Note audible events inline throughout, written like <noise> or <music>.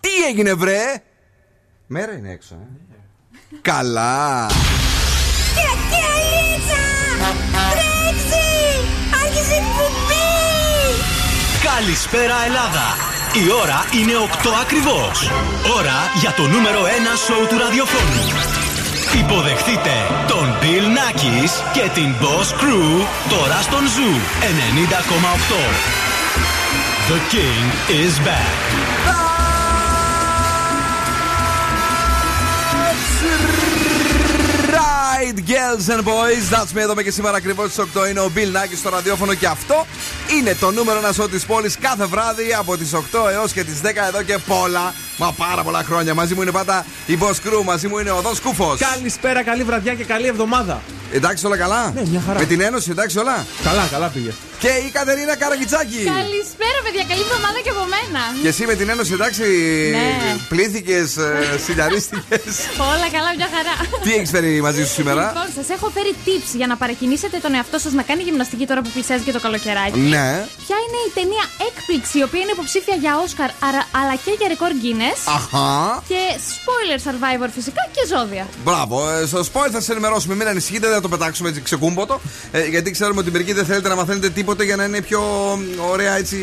Τι έγινε βρε; Μέρα είναι έξω ε. Καλά Καλησπέρα Ελλάδα! Η ώρα είναι 8 ακριβώς. Ώρα για το νούμερο 1 σοου του ραδιοφώνου. Υποδεχτείτε τον Bill Nackis και την Boss Crew τώρα στον Zoo 90,8. The King is back. Right, girls and boys. That's me εδώ και σήμερα ακριβώς στις 8 είναι ο Bill Nackis στο ραδιόφωνο και αυτό είναι το νούμερο ένα show της πόλης κάθε βράδυ από τις 8 έως και τις 10 εδώ και πολλά, μα πάρα πολλά χρόνια. Μαζί μου είναι πάντα η Boss Crew, μαζί μου είναι ο Δον Κούφος. Καλησπέρα, καλή βραδιά και καλή εβδομάδα. Εντάξει όλα καλά; Ναι, μια χαρά. Με την Ένωση, εντάξει όλα; Καλά, καλά πήγε. Και η Κατερίνα Καραγκιτσάκη. Καλησπέρα, παιδιά. Καλή εβδομάδα και από μένα. Και εσύ με την Ένωση, εντάξει. Ναι. Πλήθηκες, συνταρίστηκε. <laughs> Όλα καλά, μια χαρά. Τι έχεις φέρει μαζί σου σήμερα; Λοιπόν, σας έχω φέρει tips για να παρακινήσετε τον εαυτό σας να κάνει γυμναστική τώρα που πλησιάζει και το καλοκαιράκι. Ναι. Ποια είναι η ταινία Έκπληξη, η οποία είναι υποψήφια για Όσκαρ αρα- αλλά και για ρεκόρ Guinness. Αχα. Και spoiler survivor φυσικά και ζώδια. Μπράβο. Ε, Στο spoil θα σας ενημερώσουμε. Μην ανησυχείτε, δεν θα το πετάξουμε έτσι ξεκούμποτο. Ε, γιατί ξέρουμε ότι μερικοί δεν θέλετε να μαθαίνετε τίποτε για να είναι πιο ωραία έτσι.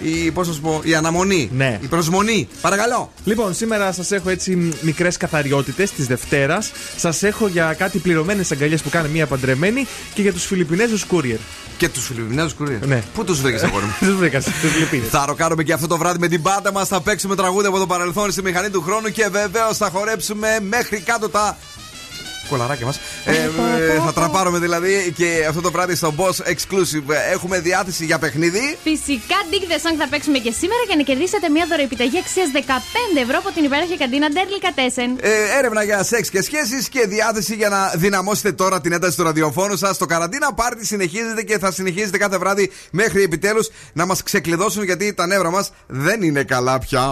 Η, πώς να σου πω, η αναμονή. Ναι. Η προσμονή. Παρακαλώ. Λοιπόν, σήμερα σας έχω έτσι μικρές καθαριότητες της Δευτέρας. Σας έχω για κάτι πληρωμένες αγκαλιές που κάνει μία παντρεμένη και για τους Φιλιππινέζους courier. Και τους Φιλιππινέζους κουρίε. Ναι. Πού τους βρήκες, <laughs> αγόρι μου; Τους βρήκα στι Φιλιππίνες. Θα ροκάρουμε και αυτό το βράδυ με την πάντα μας. Θα παίξουμε τραγούδια από το παρελθόν στη μηχανή του χρόνου και βεβαίως θα χορέψουμε μέχρι κάτω τα. Κολαράκια μας. Ε, ε, θα τραπάρουμε δηλαδή και αυτό το βράδυ στο Boss Exclusive έχουμε διάθεση για παιχνίδι. Φυσικά, Dig the Song θα παίξουμε και σήμερα για να κερδίσετε μια δωροεπιταγή αξίας 15 ευρώ από την υπέροχη καντίνα Ντέρλι Κατέσεν. Ε, έρευνα για σεξ και σχέσεις και διάθεση για να δυναμώσετε τώρα την ένταση του ραδιοφώνου σας. Το καραντίνα πάρτι συνεχίζεται και θα συνεχίζετε κάθε βράδυ μέχρι επιτέλους να μας ξεκλειδώσουν γιατί τα νεύρα μας δεν είναι καλά πια.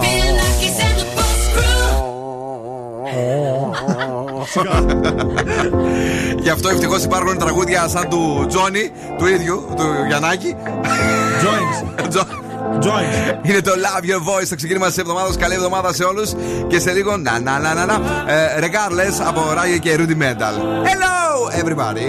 Γι' αυτό ευτυχώς υπάρχουν τραγούδια σαν του Τζόνι, του ίδιου, του Γιαννάκη. Joints. Τζο- Joints. Είναι το Love Your Voice στο ξεκίνημα τη εβδομάδα. Καλή εβδομάδα σε όλους. Και σε λίγο, να να να να να. Ε, regardless από Ράγιο και Rudy Metal. Hello, everybody.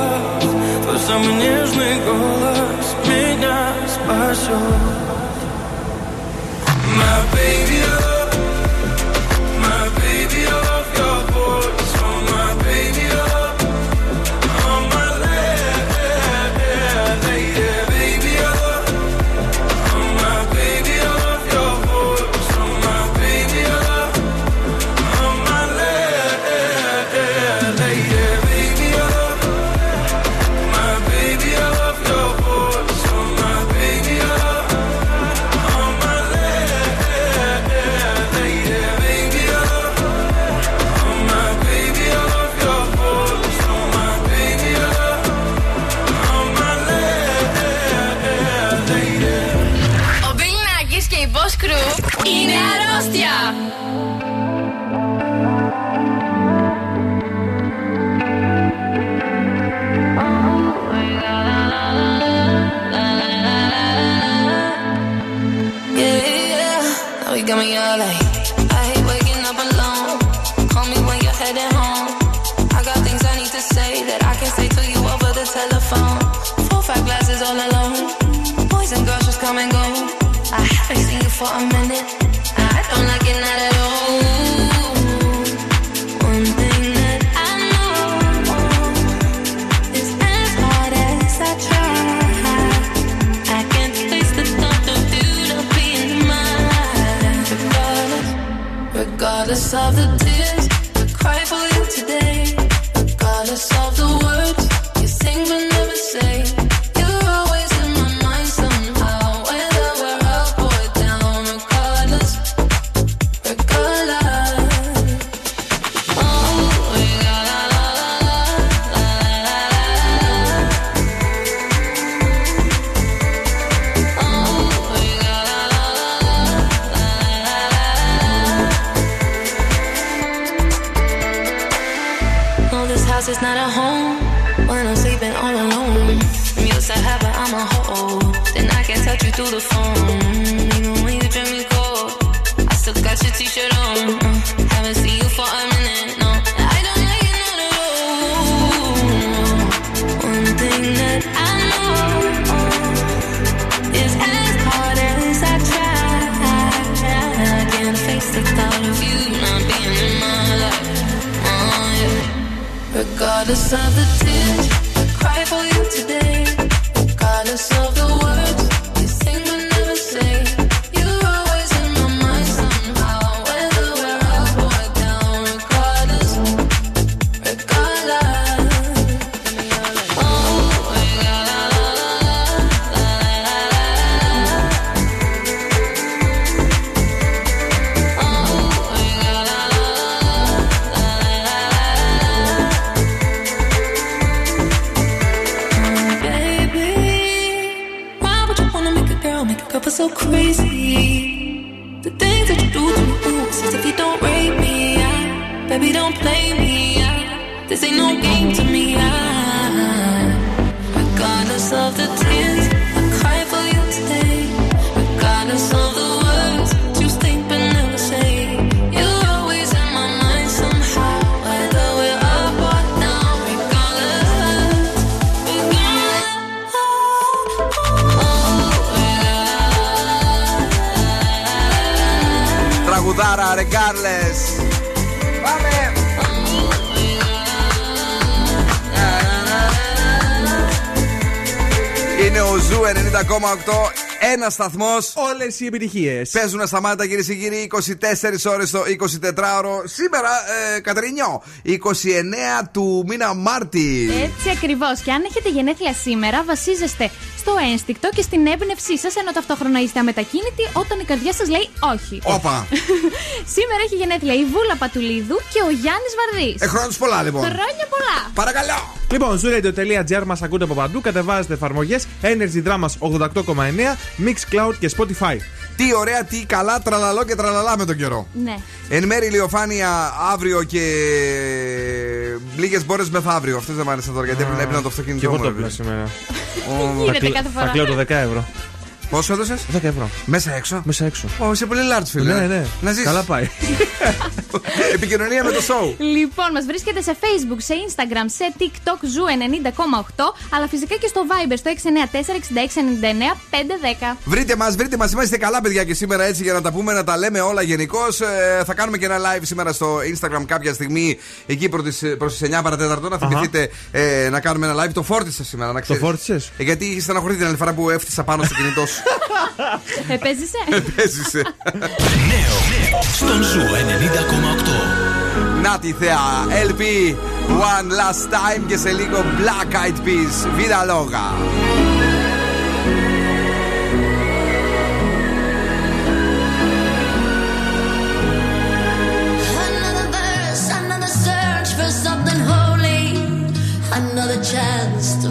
самый нежный голос Меня спасет My baby The things that you do to me, ooh, it's if you don't rate me. I, baby, don't play me. I, this ain't no game to me. I, regardless of the Τραγουδάρα, regardless. Πάμε! Είναι ο Zoo 90,8. Ένας σταθμός. Όλες οι επιτυχίες. Παίζουν ασταμάτητα κυρίες και κύριοι 24 ώρες το 24ωρο. Σήμερα, ε, Κατερινιό, 29 του μήνα Μάρτης. Έτσι ακριβώς. Και αν έχετε γενέθλια σήμερα, βασίζεστε στο ένστικτο και στην έμπνευσή σας, ενώ ταυτόχρονα είστε αμετακίνητοι όταν η καρδιά σας λέει όχι. Όπα! <laughs> Σήμερα έχει γενέθλια η Βούλα Πατουλίδου και ο Γιάννης Βαρδί. Ε, χρόνους πολλά λοιπόν. Χρόνια πολλά. Παρακαλώ! Λοιπόν, zuradio.gr μας ακούτε από παντού. Κατεβάζετε εφαρμογές Energy Dramas 88,9, Mixcloud και Spotify. Τι ωραία, τι καλά, τραλαλό και τραλαλά με τον καιρό. Ναι. Εν μέρη ηλιοφάνεια αύριο και λίγες μπόρες μεθαύριο. Αυτό δεν μ' άρεσε τώρα γιατί έπαιρνα το Και αυτοκίνητό εγώ μου. το ρε, έπαιρνα παιδί. σήμερα. Γίνεται κλε- κάθε Θα φορά; κλαίω το 10 ευρώ. Πόσο έδωσες; 10 ευρώ. Μέσα έξω; Μέσα έξω. Ω, είσαι πολύ large, φίλε. Ναι, ναι. Να ζεις. Καλά πάει. <laughs> Επικοινωνία με το show. Λοιπόν, μας βρίσκεται σε Facebook, σε Instagram, σε TikTok Zoo 90,8, αλλά φυσικά και στο Viber στο 694-6699-510. Βρείτε μας, βρείτε μας. Είμαστε καλά, παιδιά, και σήμερα έτσι για να τα πούμε, να τα λέμε όλα γενικώς. Ε, θα κάνουμε και ένα live σήμερα στο Instagram κάποια στιγμή, εκεί προς τις 9 παρά τέταρτο. Να θυμηθείτε ε, να κάνουμε ένα live. Το φόρτισα σήμερα, να ξέρεις. φόρτισες; Ε, γιατί είχε στεναχωρηθεί την άλλη φορά που έφτιασα πάνω στο κινητό σου. Επέζησε. Έζησε. Νέο στον Zoo 90,8. Να τη θεά. LP One Last Time και σε λίγο Black Eyed Peas. Vida Loca. Another verse, another search for something holy, another chance to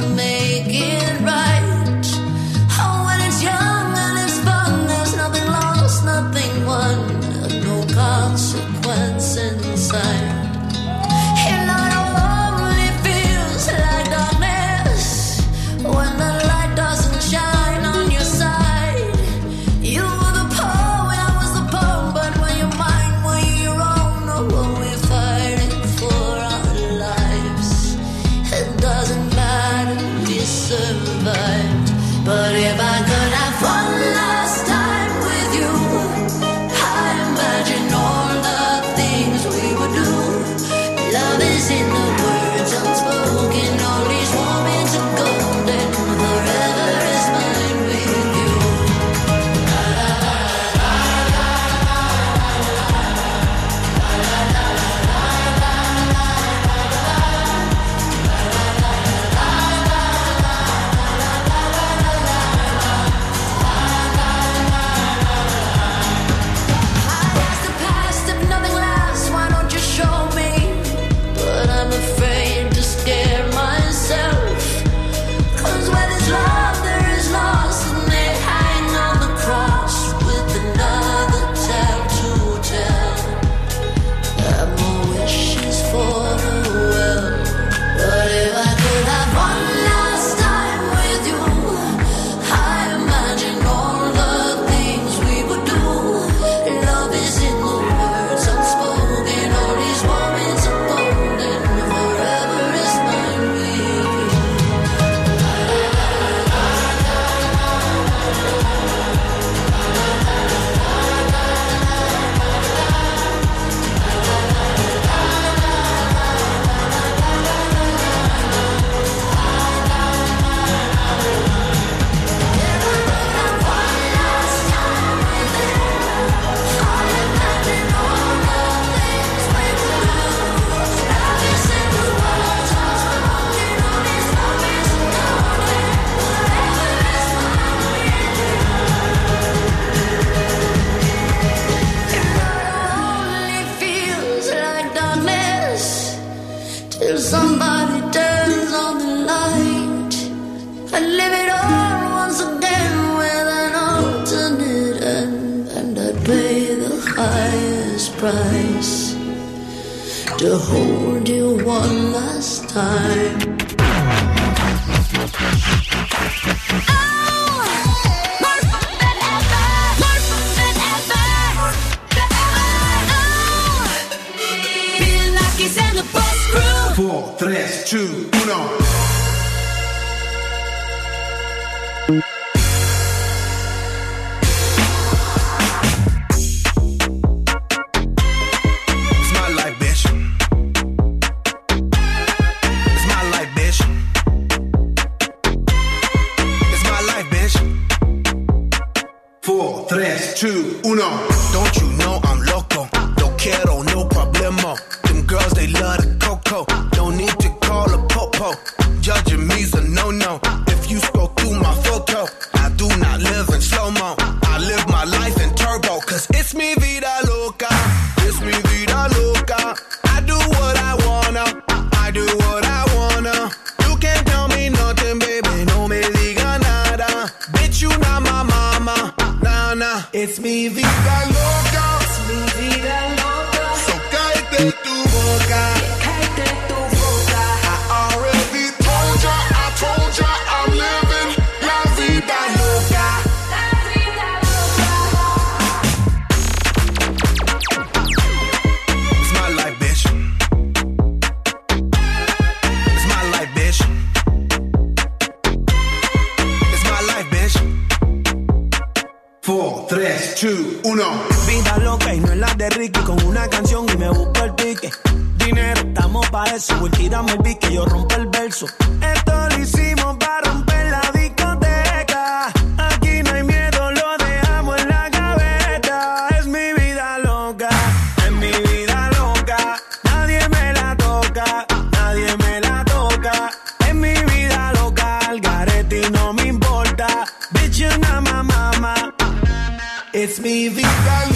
It's me, the guy.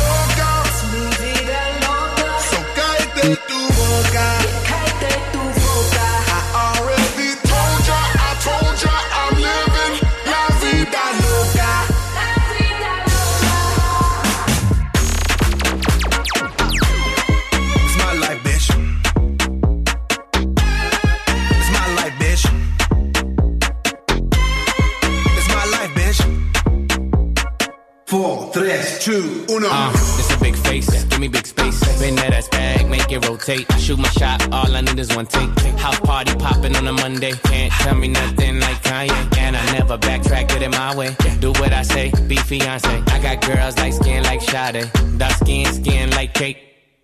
Make rotate. I shoot my shot, all I need is one take. House party popping on a Monday. Can't tell me nothing like Kanye. And I never backtrack, get it my way. Do what I say, be fiance. I got girls like skin like Sade. Dark skin, skin like cake.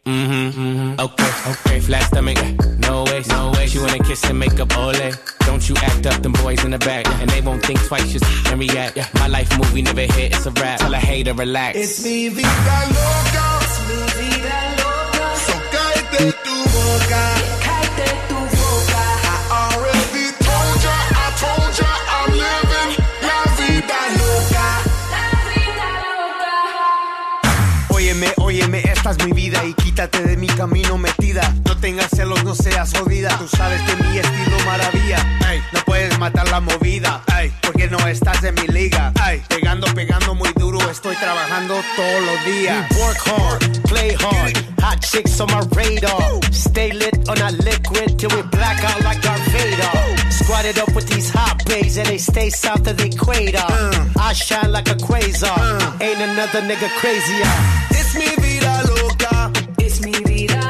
Mm-hmm, mm-hmm. Okay, okay. Flat stomach, no way, no way. She wanna kiss and make up ole. Don't you act up, them boys in the back. And they won't think twice, just and react. My life movie never hit, it's a rap. Tell a hater, relax. It's mi vida loca. It's mi vida loca. Cállate tu boca. Cállate tu boca. I already told ya, I told ya, I'm living la vida loca. Óyeme, óyeme, esta es mi vida y quítate de mi camino metida. No tengas celos, no seas jodida. Tú sabes que mi estilo maravilla. Ey, no puedes matar la movida. Ey, porque no estás en mi liga. Ey, pegando, pegando muy duro. Estoy trabajando todos los días. We work hard, play hard. Hot chicks on my radar. Stay lit on a liquid till we black out like Darth Vader. Squatted up with these hot bays and they stay south of the equator. Uh. I shine like a quasar. Uh. Ain't another nigga crazier. It's mi vida loca. It's mi vida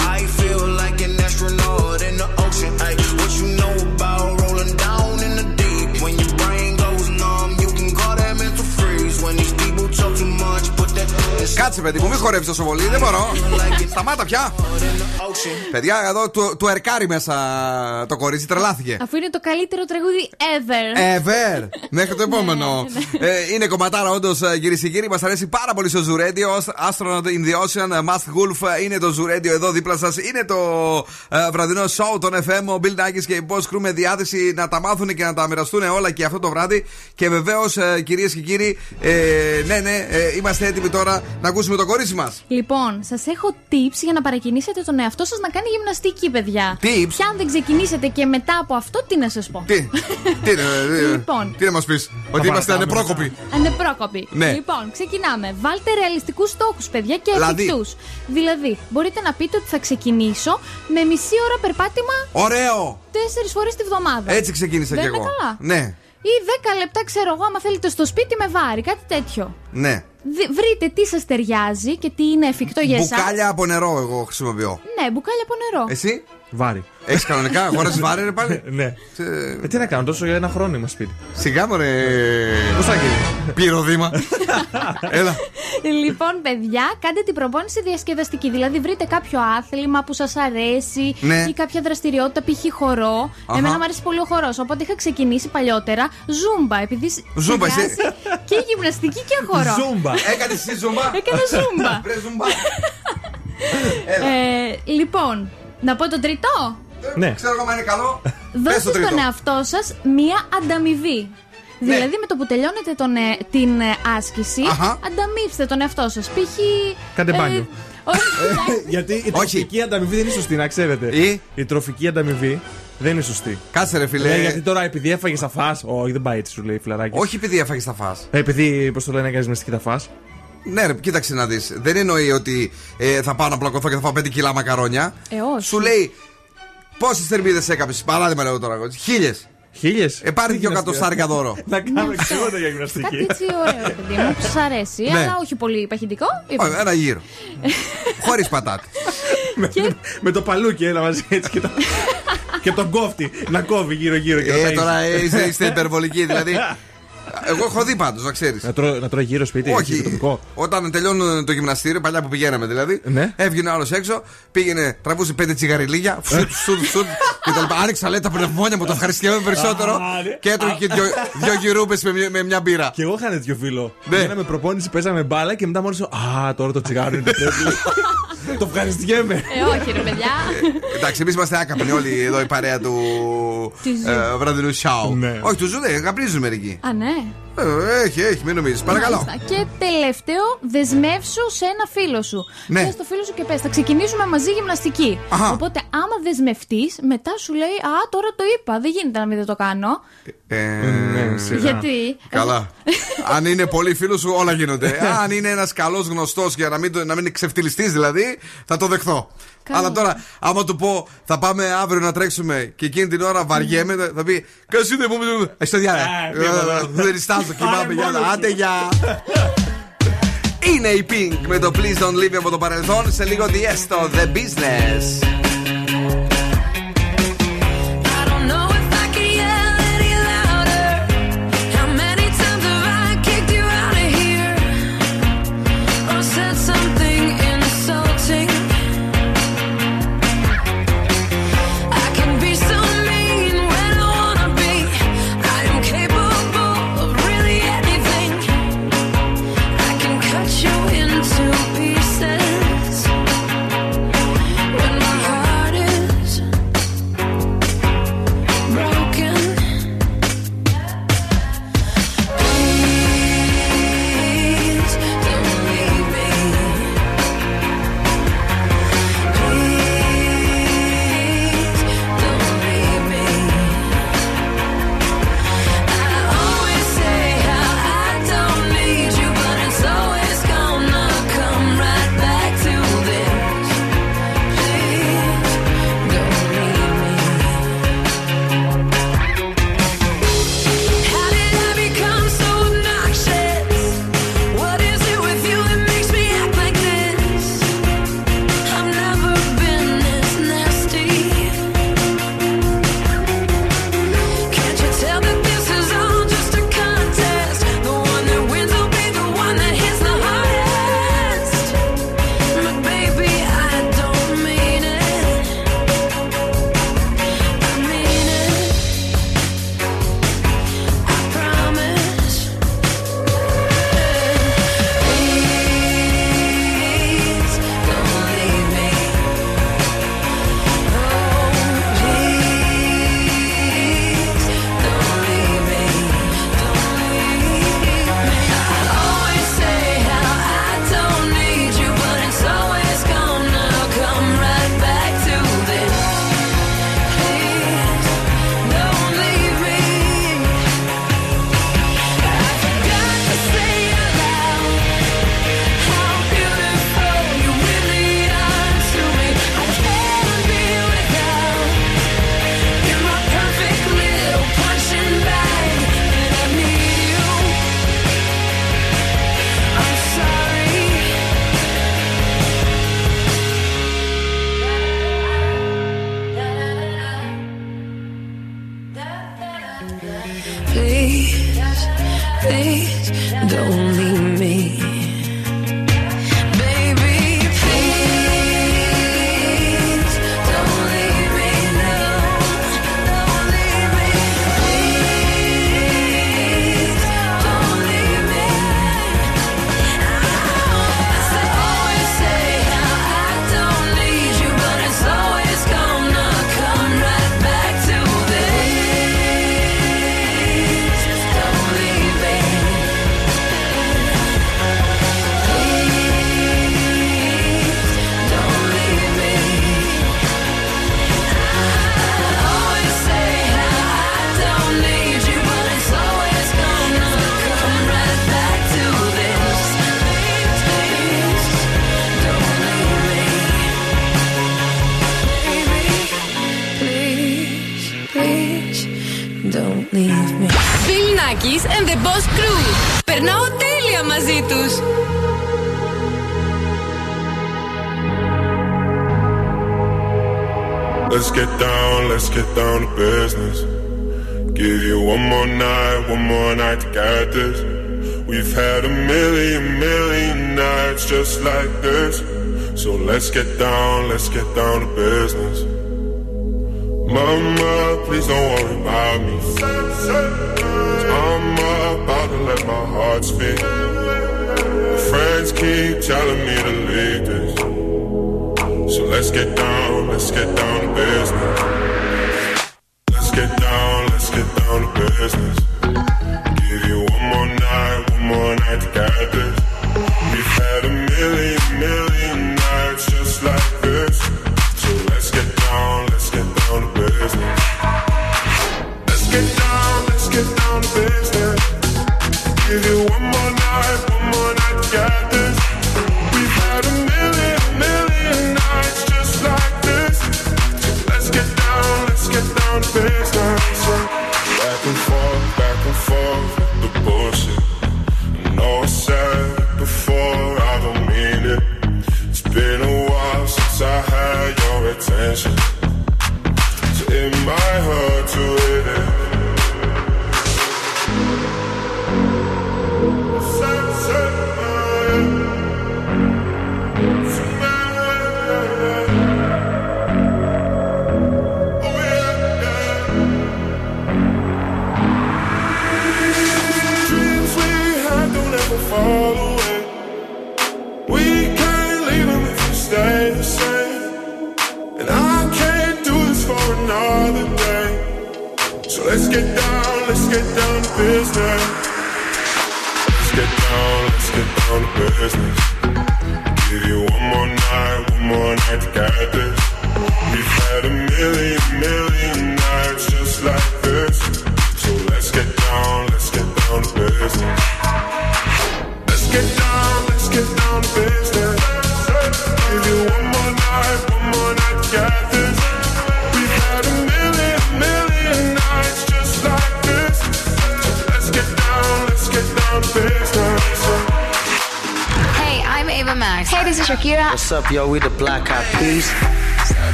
Κάτσε, παιδί μου, μην χορεύεις τόσο πολύ. Δεν μπορώ. Σταμάτα πια. ocean. Παιδιά, εδώ του, του ερκάρει μέσα το κορίτσι, τρελάθηκε. Αφού είναι το καλύτερο τραγούδι ever. Ever! Μέχρι το επόμενο. Ε, είναι κομματάρα, όντως, κυρίες και κύριοι. Μας αρέσει πάρα πολύ στο Ζουρέντιο. Astronaut in the Ocean, Math Wolf είναι το Ζουρέντιο εδώ δίπλα σας. Είναι το ε, βραδινό show των FM. Ο Bill Nackis και η Boss Crew με διάθεση να τα μάθουν και να τα μοιραστούν όλα και αυτό το βράδυ. Και βεβαίως, κυρίες και κύριοι, ε, ναι, ναι, ε, είμαστε έτοιμοι τώρα να ακούσουμε το κορίτσι μας. Λοιπόν, σας έχω tips για να παρακινήσετε τον εαυτό σας να κάνει γυμναστική, παιδιά. Tips? Και αν δεν ξεκινήσετε και μετά από αυτό, τι να σας πω; Τι, τι, είναι, <laughs> ε, Λοιπόν. τι να μας πεις, Ότι είμαστε ανεπρόκοποι. Ανεπρόκοποι. Ναι. Λοιπόν, ξεκινάμε. Βάλτε ρεαλιστικούς στόχους, παιδιά, και Δηλαδή; εφικτούς. Δηλαδή, μπορείτε να πείτε ότι θα ξεκινήσω με μισή ώρα περπάτημα Ωραίο! τέσσερις φορές τη βδομάδα. Έτσι ξεκίνησα Δεν κι είναι εγώ. καλά. Ναι, Ή 10 λεπτά, ξέρω εγώ, άμα θέλετε στο σπίτι με βάρη, κάτι τέτοιο. ναι. Δι- βρείτε τι σας ταιριάζει και τι είναι εφικτό για εσάς. Μπουκάλια από νερό εγώ χρησιμοποιώ. Ναι, μπουκάλια από νερό. Εσύ; Βάρη. έχεις κανονικά, αγόρασε βάρη, ρε πάλι; ναι. Ε, τι να κάνω, τόσο για ένα χρόνο είμαι σπίτι. Σιγά μωρέ. Πώ θα γίνει. Πυροδήμα. Έλα. Λοιπόν, παιδιά, κάντε την προπόνηση διασκεδαστική. Δηλαδή, βρείτε κάποιο άθλημα που σας αρέσει Ναι. ή κάποια δραστηριότητα, π.χ. χορό. Αχα. Εμένα μου αρέσει πολύ ο χορός. Οπότε είχα ξεκινήσει παλιότερα ζούμπα. Επειδή σ- Ζούμπα, εσύ. συνδυάζει και γυμναστική και χορό. Ζούμπα. Έκανε εσύ ζουμπά. Έκανα ζούμπα. Βρε ζουμπά. <laughs> ε, λοιπόν, να πω το τρίτο; Ναι. Ξέρω εγώ αν είναι καλό. Πες το Δώστε τρίτο. στον εαυτό σας μία ανταμοιβή. Ναι. Δηλαδή με το που τελειώνετε τον, ε, την ε, άσκηση, Αχα. ανταμείψτε τον εαυτό σας. Π.χ. Κάντε μπάνιο. όχι, εντάξει. <laughs> Γιατί η τροφική ανταμοιβή δεν είναι σωστή, να ξέρετε. Ή; Η τροφική ανταμοιβή δεν είναι σωστή. Κάτσε ρε Λέει, γιατί φίλε. τώρα επειδή έφαγες θα φας Όχι, δεν πάει έτσι, σου λέει φιλαράκι. Όχι επειδή έφαγες τα φας. Ε, επειδή, πώς το λένε, έκανες μεστική θα φας Ναι, ρε, κοίταξε να δεις. Δεν εννοεί ότι ε, θα πάω να πλακωθώ και θα φάω 5 κιλά μακαρόνια. Ε, όχι. Σου λέει πόσες θερμίδες έκαψε. Παράδειγμα λέω τώρα. Χίλιες. Χίλιες. Ε, πάρε και ο κατοστάρικα δώρο. Να κάνω και εγώ για Κάτι γυμναστική. έτσι ωραίο, ρε παιδί μου, που σα αρέσει, Ναι. αλλά όχι πολύ παχυντικό. Όχι, είπαμε. Ένα γύρο. <laughs> Χωρίς πατάτη. Και Με το παλούκι έλα μαζί έτσι και το. <laughs> και τον κόφτη να κόβει γύρω-γύρω και να Ε, ταΐζει. τώρα ε, είστε, είστε υπερβολικοί. Δηλαδή. <laughs> Εγώ έχω δει πάντως, να ξέρεις. Να τρώω, να τρώω γύρω σπίτι, Όχι. εκεί, τοπικό. Όταν τελειώνουν το γυμναστήριο, παλιά που πηγαίναμε δηλαδή, Ναι. έβγαινε άλλος έξω, πήγαινε, τραβούσε πέντε τσιγαριλίγια, φουτ, σουτ, σουτ και τα λοιπά. Άνοιξα λέει τα πνευμόνια μου, το ευχαριστιέμαι περισσότερο Α, ναι. και έτρωγε και δυο, δυο γυρούπες με, μια- με μια μπύρα. Και εγώ είχα τέτοιο φίλο. Ναι. Γίναμε προπόνηση, παίζαμε μπάλα και μετά μόλις. Α, τώρα το τσιγάρο είναι <laughs> τέτοιο. Το ευχαριστιέμαι. Ε, όχι, ρε παιδιά. Εντάξει, εμείς είμαστε άκαπνοι όλοι εδώ η παρέα του Του Zoo. ε, βραδινού σόου. Ναι. Όχι, του Zoo δεν, καπνίζουν μερικοί. Α, ναι. Ε, έχει, έχει, μην νομίζεις. Παρακαλώ. Μάλιστα. Και τελευταίο, δεσμεύσου σε ένα φίλο σου. Ναι. Πες στο φίλο σου και πες: Θα ξεκινήσουμε μαζί γυμναστική. Αχα. Οπότε, άμα δεσμευτείς, μετά σου λέει: Α, τώρα το είπα. Δεν γίνεται να μην δεν το κάνω. Ε, Ναι, σιγά. Γιατί; Καλά. Αν είναι πολύ φίλο σου, όλα γίνονται. Αν είναι ένας καλός γνωστός για να μην, το- να μην είναι ξεφτιλιστεί δηλαδή, θα το δεχθώ. Καλά. Αλλά τώρα, άμα του πω, θα πάμε αύριο να τρέξουμε και εκείνη την ώρα βαριέμαι, θα πει Κασί δεν μου πει. Στο διάλε. Α, τίποτα. Δεν ιστάζω, κοιμάμαι. Πάρε Γεια. μόνος σου. Άντε, γεια. Είναι η Pink με το Please Don't Leave Me από το παρελθόν. Σε λίγο Diesto, The Business.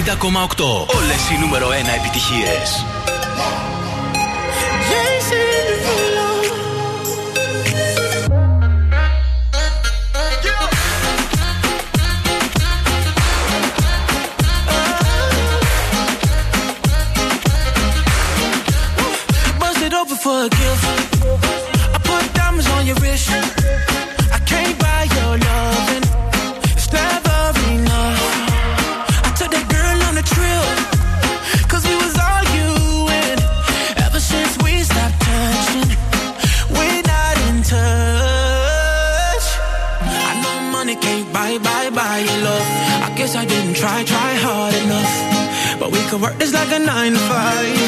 90,8. Όλες οι νούμερο 1 επιτυχίες. can work. This like a nine to five.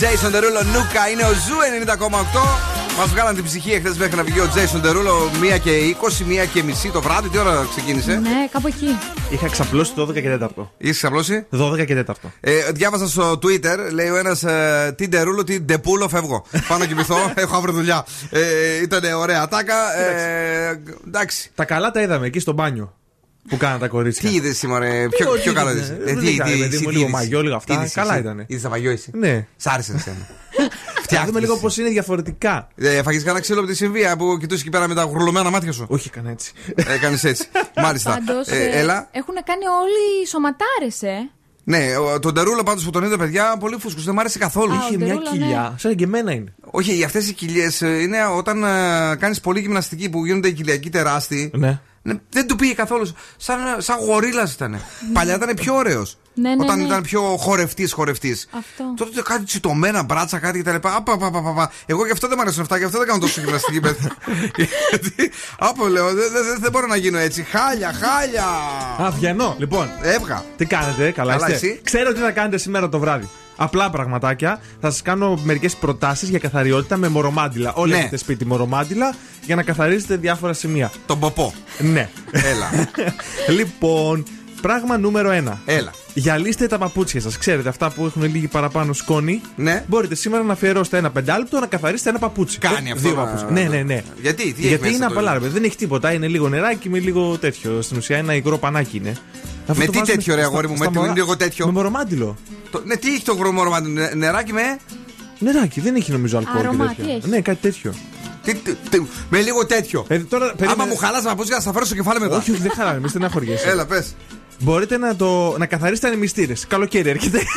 Jason Derulo, Nuka. Είναι ο Zoo 90,8. Μας βγάλαν την ψυχή εχθές μέχρι να βγει ο Jason Derulo 1 και 20, 1 και μισή το βράδυ. Τι ώρα ξεκίνησε; Ναι, κάπου εκεί. Είχα ξαπλώσει το 12 και 4. Είχες ξαπλώσει; 12 και 4. Ε, διάβασα στο Twitter, λέει ο ένας ε, τι Derulo, τι ντεπούλο, φεύγω. Πάω να κοιμηθώ, <laughs> έχω αύριο δουλειά. Ε, ήταν ωραία τάκα. Ε, εντάξει. Τα καλά τα είδαμε εκεί στο μπάνιο. Που κάναν τα κορίτσια. Τι είδες σήμερα, ε, πιο, Όχι, πιο καλό είδε. είδε. Δεν είχα, παιδί μου, λίγο μαγιό, λίγο αυτά. Καλά ήτανε. Είδες τα μαγιό εσύ; Ναι. Σ' άρεσε εσένα; <laughs> Θα δούμε λίγο πώς είναι διαφορετικά. Ε, Φαγεί κανένα ξύλο από τη Συμβία που κοιτούσες εκεί πέρα με τα γουρλωμένα μάτια σου; Όχι, έκανα έτσι. Έκανε έτσι. <laughs> Μάλιστα. Πάντως. Ε, έλα. Έχουν κάνει όλοι οι σωματάρες, ε. Ναι, ο- τον Τερούλο πάντως που τον είδα, παιδιά, πολύ φούσκος. Δεν μ' άρεσε καθόλου. Α, ο Είχε μια Ντερούλο, ναι. κοιλιά. Σαν και εμένα είναι. Όχι, αυτές οι κοιλιές είναι όταν κάνεις πολύ γυμναστική που γίνονται οι κοιλιακοί τεράστιοι. Ναι. Ναι, δεν του πήγε καθόλου. Σαν, σαν γορίλας ήταν. Παλιά ήταν πιο ωραίος. Ναι, ναι, όταν ναι. ήταν πιο χορευτής χορευτής. Αυτό. Τότε κάτι τσιτωμένα μπράτσα, κάτι κτλ. Απα, απα, απα, απα. Εγώ γι' αυτό δεν μου αρέσουν αυτά, γι' αυτό δεν κάνω τόσο γυμναστική παιδιά. <laughs> Γιατί, άπο λέω, δεν δεν- δεν μπορώ να γίνω έτσι. Χάλια, χάλια. Α, βγαίνω. Λοιπόν, Έβγα. τι κάνετε, καλά, Καλά, είστε; εσύ; Ξέρω τι θα κάνετε σήμερα το βράδυ. Απλά πραγματάκια. Θα σας κάνω μερικές προτάσεις για καθαριότητα με μορομάντιλα. Όλοι Ναι. έχετε σπίτι μορομάντιλα για να καθαρίζετε διάφορα σημεία. Τον ποπό. Ναι. Έλα. <laughs> λοιπόν, πράγμα νούμερο 1. Έλα. Γυαλίστε τα παπούτσια σας. Ξέρετε, αυτά που έχουν λίγη παραπάνω σκόνη. Ναι. Μπορείτε σήμερα να αφιερώσετε ένα πεντάλεπτο να καθαρίσετε ένα παπούτσι. Κάνει Ε, αυτό Δύο να- παπούτσια. Ναι, ναι, ναι. Γιατί, τι έχει Γιατί μέσα είναι το- απαλά, ρε παιδί, δεν έχει τίποτα. Είναι λίγο νεράκι με λίγο τέτοιο. Στην ουσία ένα υγρό πανάκι είναι. Αυτό Με το τι βάζουμε τέτοιο, ρε στα- αγόρι μου, στα με τι μωρά- λίγο τέτοιο. Με μορομάντιλο. Το- Ναι, τι έχει το γρομόρομα, νεράκι με. Νεράκι, δεν έχει νομίζω αλκοόλ. και Αρώμα, τέτοια. τι έχεις; Ναι, κάτι τέτοιο. Τι- τι- τι- Με λίγο τέτοιο. Ε, τώρα, Άμα περίμενε- μου χαλάσει τα παπούτσια, θα στα φέρω στο κεφάλι μετά. Όχι, όχι, δεν χαράνε, μην στεναχωριέσαι. <laughs> Έλα, πες. Μπορείτε να, το, να καθαρίσετε ανεμιστήρες. Καλοκαίρι έρχεται. <laughs>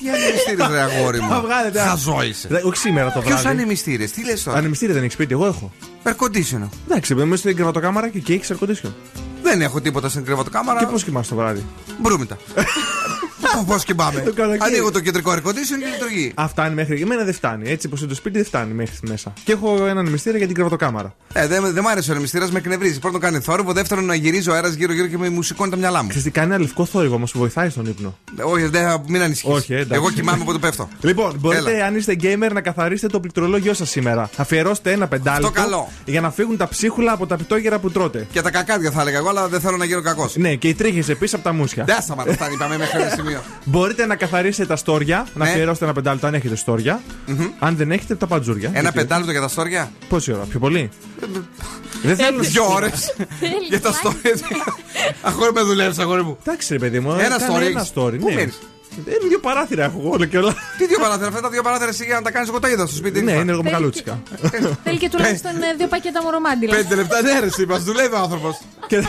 Τι ανεμιστήρες, ρε αγόρι μου. Θα βγάλετε. Χαζό είσαι. Δε- Όχι σήμερα το Ποιος βράδυ. ανεμιστήρες, τι λες τώρα; Ανεμιστήρε δεν έχεις σπίτι, εγώ έχω. Air conditioner. Εντάξει, μπαίνουμε στην κρεβατοκάμαρα και, και έχεις air condition. Δεν έχω τίποτα στην κρεβατοκάμαρα. Και πώς κοιμάσαι το βράδυ; Μπρούμητα. <laughs> Πώ κοιμάμαι; Το καλοκαίρι. Ανοίγω το κεντρικό air conditioner και λειτουργεί. Α, φτάνει μέχρι. Εμένα δεν φτάνει. Έτσι, όπω είναι το σπίτι, δεν φτάνει μέχρι μέσα. Και έχω έναν μυστήριο για την κρεβατοκάμαρα. Ε, δεν δεν μ' άρεσε ο ανεμιστήρα, με εκνευρίζει. Πρώτον κάνει θόρυβο, δεύτερον να γυρίζει ο αέρα γύρω-γύρω και με μου σηκώνει τα μυαλά μου. Ξέρετε, κάνει ένα λευκό θόρυβο όμως που βοηθάει στον ύπνο. Ε, Όχι, δεν, μην ανησυχείς. Όχι, ε, εντάξει. Εγώ κοιμάμαι όποτε πέφτω. Λοιπόν, μπορείτε, Έλα. αν είστε gamer, να καθαρίσετε το πληκτρολόγιο σας σήμερα. Αφιερώστε ένα πεντάλεπτο Αυτό καλό. για να φύγουν τα ψίχουλα από τα πιτόγερα που τρώτε. Και τα κακάδια θα έλεγα εγώ, αλλά δεν θέλω να γίνω κακός. Ναι, και οι τρίχες επίσης από τα μουσια. Δεν σταματά, φτάνει, είπαμε μέχρι ένα σημείο. <laughs> Μπορείτε να καθαρίσετε τα στόρια, να Ναι. αφιερώσετε ένα πεντάλεπτο αν έχετε στόρια. Αν δεν έχετε, τα παντζούρια. Ένα Γιατί- πεντάλεπτο για τα στόρια; Πόση ώρα, πιο πολύ; δεν θέλω Δύο ώρες. <laughs> Για τα στόρια. Αγόρι με δουλεύεις, αγόρι μου. Εντάξει, ρε παιδί μου. Ένα κάνε story Ένα έχεις. story, Πού ναι. Μένεις; Ε, δύο παράθυρα έχω εγώ όλα και όλα. Τι δύο παράθυρα, αυτά τα δύο παράθυρα εσύ για να τα κάνεις εγώ τα είδα στο σπίτι. ναι, είπα. είναι εργομακαλούτσικα. Θέλει και τουλάχιστον ε, δύο πακέτα μορομάντιλα. Πέντε λεπτά, ναι, ρε, εσύ, μας δουλεύει ο άνθρωπος. και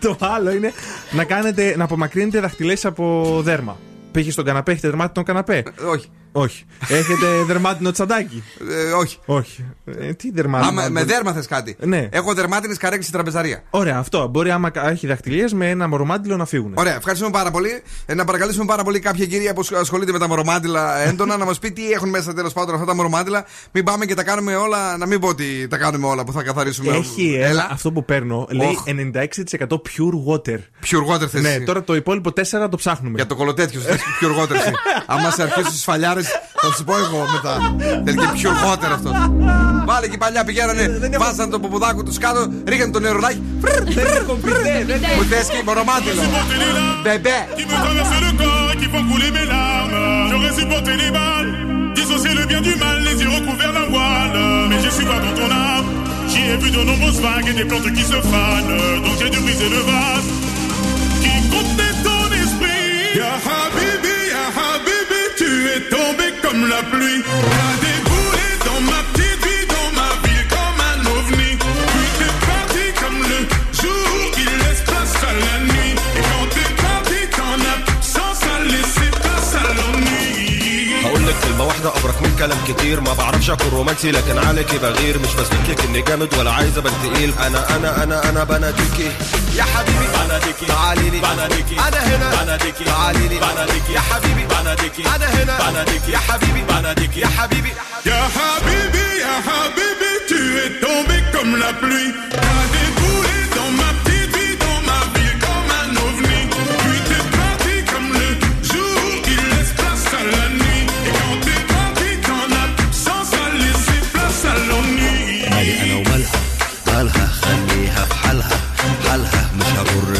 το άλλο είναι να, κάνετε, να απομακρύνετε δαχτυλές από δέρμα. Πήγε στον καναπέ, έχετε δερμάτι τον καναπέ; Όχι. Όχι. Έχετε δερμάτινο τσαντάκι; Ε, όχι. Όχι. Ε, τι δερμάτινο; Άμα με δέρμα θες κάτι. Ναι. Έχω δερμάτινες καρέξει τραπεζαρία. Ωραία, αυτό. Μπορεί άμα έχει δαχτυλίες με ένα μορομάντιλο να φύγουν. Ωραία, ευχαριστούμε πάρα πολύ. Ε, να παρακαλέσουμε πάρα πολύ κάποια κυρία που ασχολείται με τα μορομάντιλα έντονα να μας πει τι έχουν μέσα τέλος πάντων αυτά τα μορομάντιλα. Μην πάμε και τα κάνουμε όλα. Να μην πω ότι τα κάνουμε όλα που θα καθαρίσουμε. Έχει ένα, αυτό που παίρνω λέει Οχ. 96% pure water. Pure water θες Ναι, εσύ. τώρα το υπόλοιπο 4 το ψάχνουμε. Για το κολοτέτιο σου θες pure water. εσύ. <laughs> Άμα σε αρχίσει τις φαλιάρε, θα σου πω εγώ μετά. Δεν και πιο water αυτός. Βάλε και παλιά πηγαίνανε, βάζανε το ποπουδάκι τους κάτω, ρίγανε το νερονάκι. Μου θε και μπορομάτιλο. Μπεμπέ. J'ai vu de nombreuses vagues et des plantes qui se fanent Donc j'ai dû briser le vase Qui comptait ton esprit yeah. La. واحدة أبرك من كلام كتير. ما بعرفش أكون رومانسي لكن عليكي بغير. مش بثبت لك إني جامد ولا عايز أبان تقيل. أنا أنا أنا أنا بناديكي يا حبيبي بناديكي تعالي لي. بناديكي أنا هنا. بناديكي تعالي لي. بناديكي يا حبيبي. بناديكي أنا هنا. بناديكي يا حبيبي. بناديكي يا حبيبي. Ya Habibi, Ya Habibi, tu es tombé comme la pluie.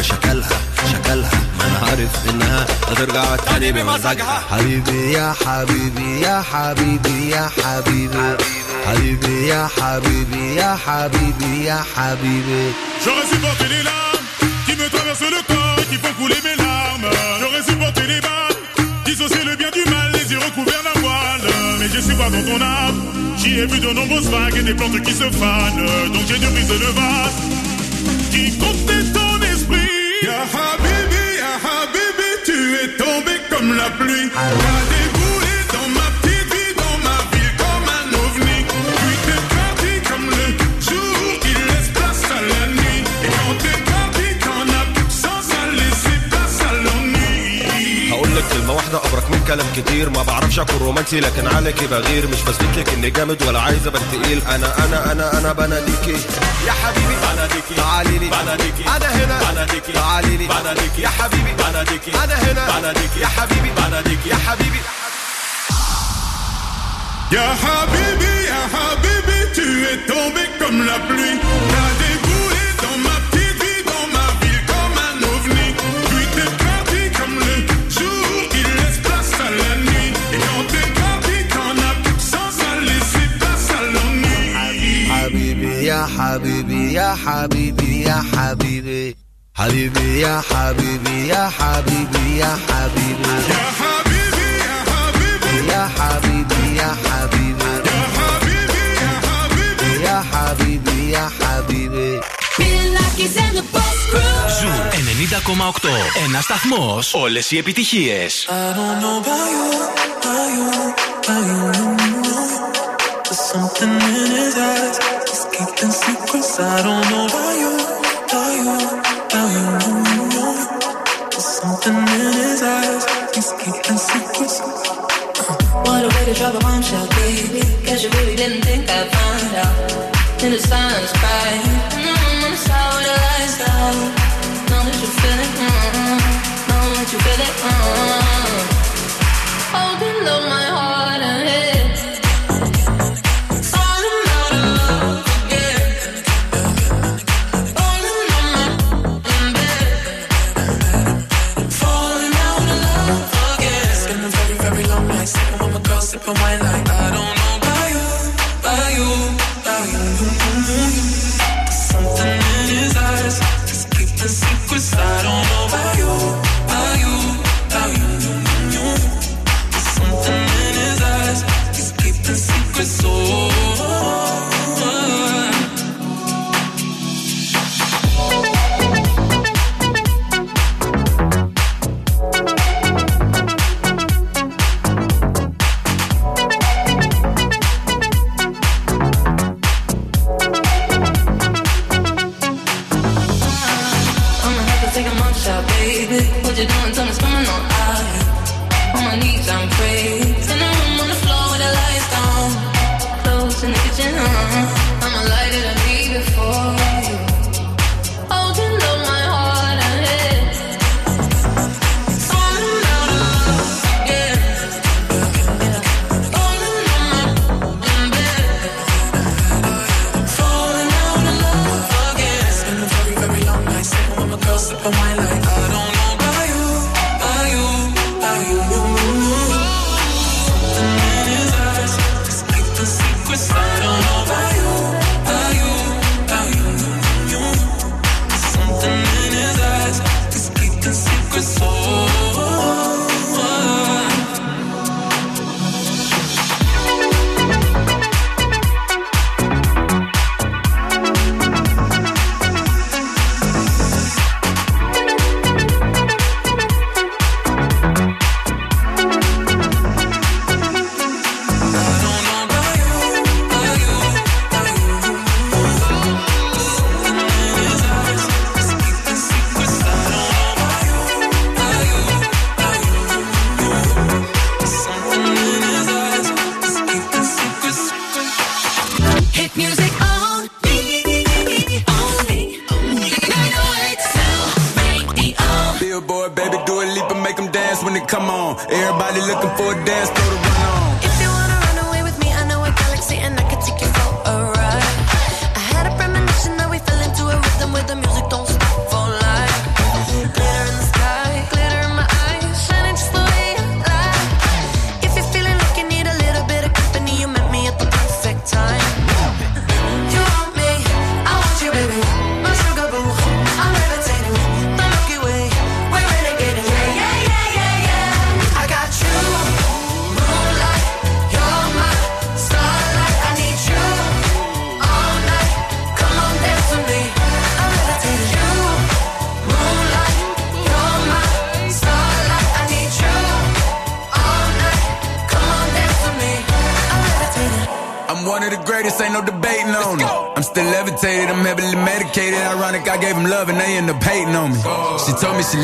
شكلها شكلها ما أنا عارف إنها هترجع تاني بمزاجها حبيبي يا حبيبي يا حبيبي يا حبيبي حبيبي يا حبيبي يا حبيبي يا حبيبي J'aurais supporté les larmes qui me traversent le corps, qui font couler mes larmes. J'aurais supporté les balles, dissocier le bien du mal, les yeux recouverts d'un voile. Mais je suis pas dans ton âme. J'y ai vu de nombreuses vagues et des plantes qui se fanent. Donc j'ai dû briser le vase qui contenait la pluie. كلام كتير ما بعرفش أكون رومانسي لكن عليكي بغير. مش بثبت لك إني جامد ولا عايز أبان تقيل. أنا أنا أنا أنا بناديكي يا حبيبي بناديكي تعالي لي. بناديكي أنا هنا. بناديكي تعالي لي. بناديكي يا حبيبي. بناديكي أنا هنا. بناديكي يا حبيبي. بناديكي يا حبيبي. Ya Habibi, Ya Habibi, tu es tombé comme la pluie. يا حبيبي يا حبيبي يا حبيبي حبيبي يا حبيبي يا حبيبي يا حبيبي Ya Habibi, Ya Habibi, يا حبيبي يا حبيبي Ya Habibi, Ya Habibi. يا حبيبي يا حبيبي Bill Nackis and the Boss Crew. Ζου 90,8. Ένα σταθμό. Όλε οι επιτυχίε. I don't know about you, about you, about you, no. There's something in his eyes, Keeping secrets. I don't know why you, about you, about you, no. There's something in his eyes, he's keeping secrets. What a way to drop a bombshell, baby. Guess you really didn't think I'd find out. In the silence, crying. Mm, I'm sorry the lights out. Know that you feel it. Mm, know that you feel it. Mm. and when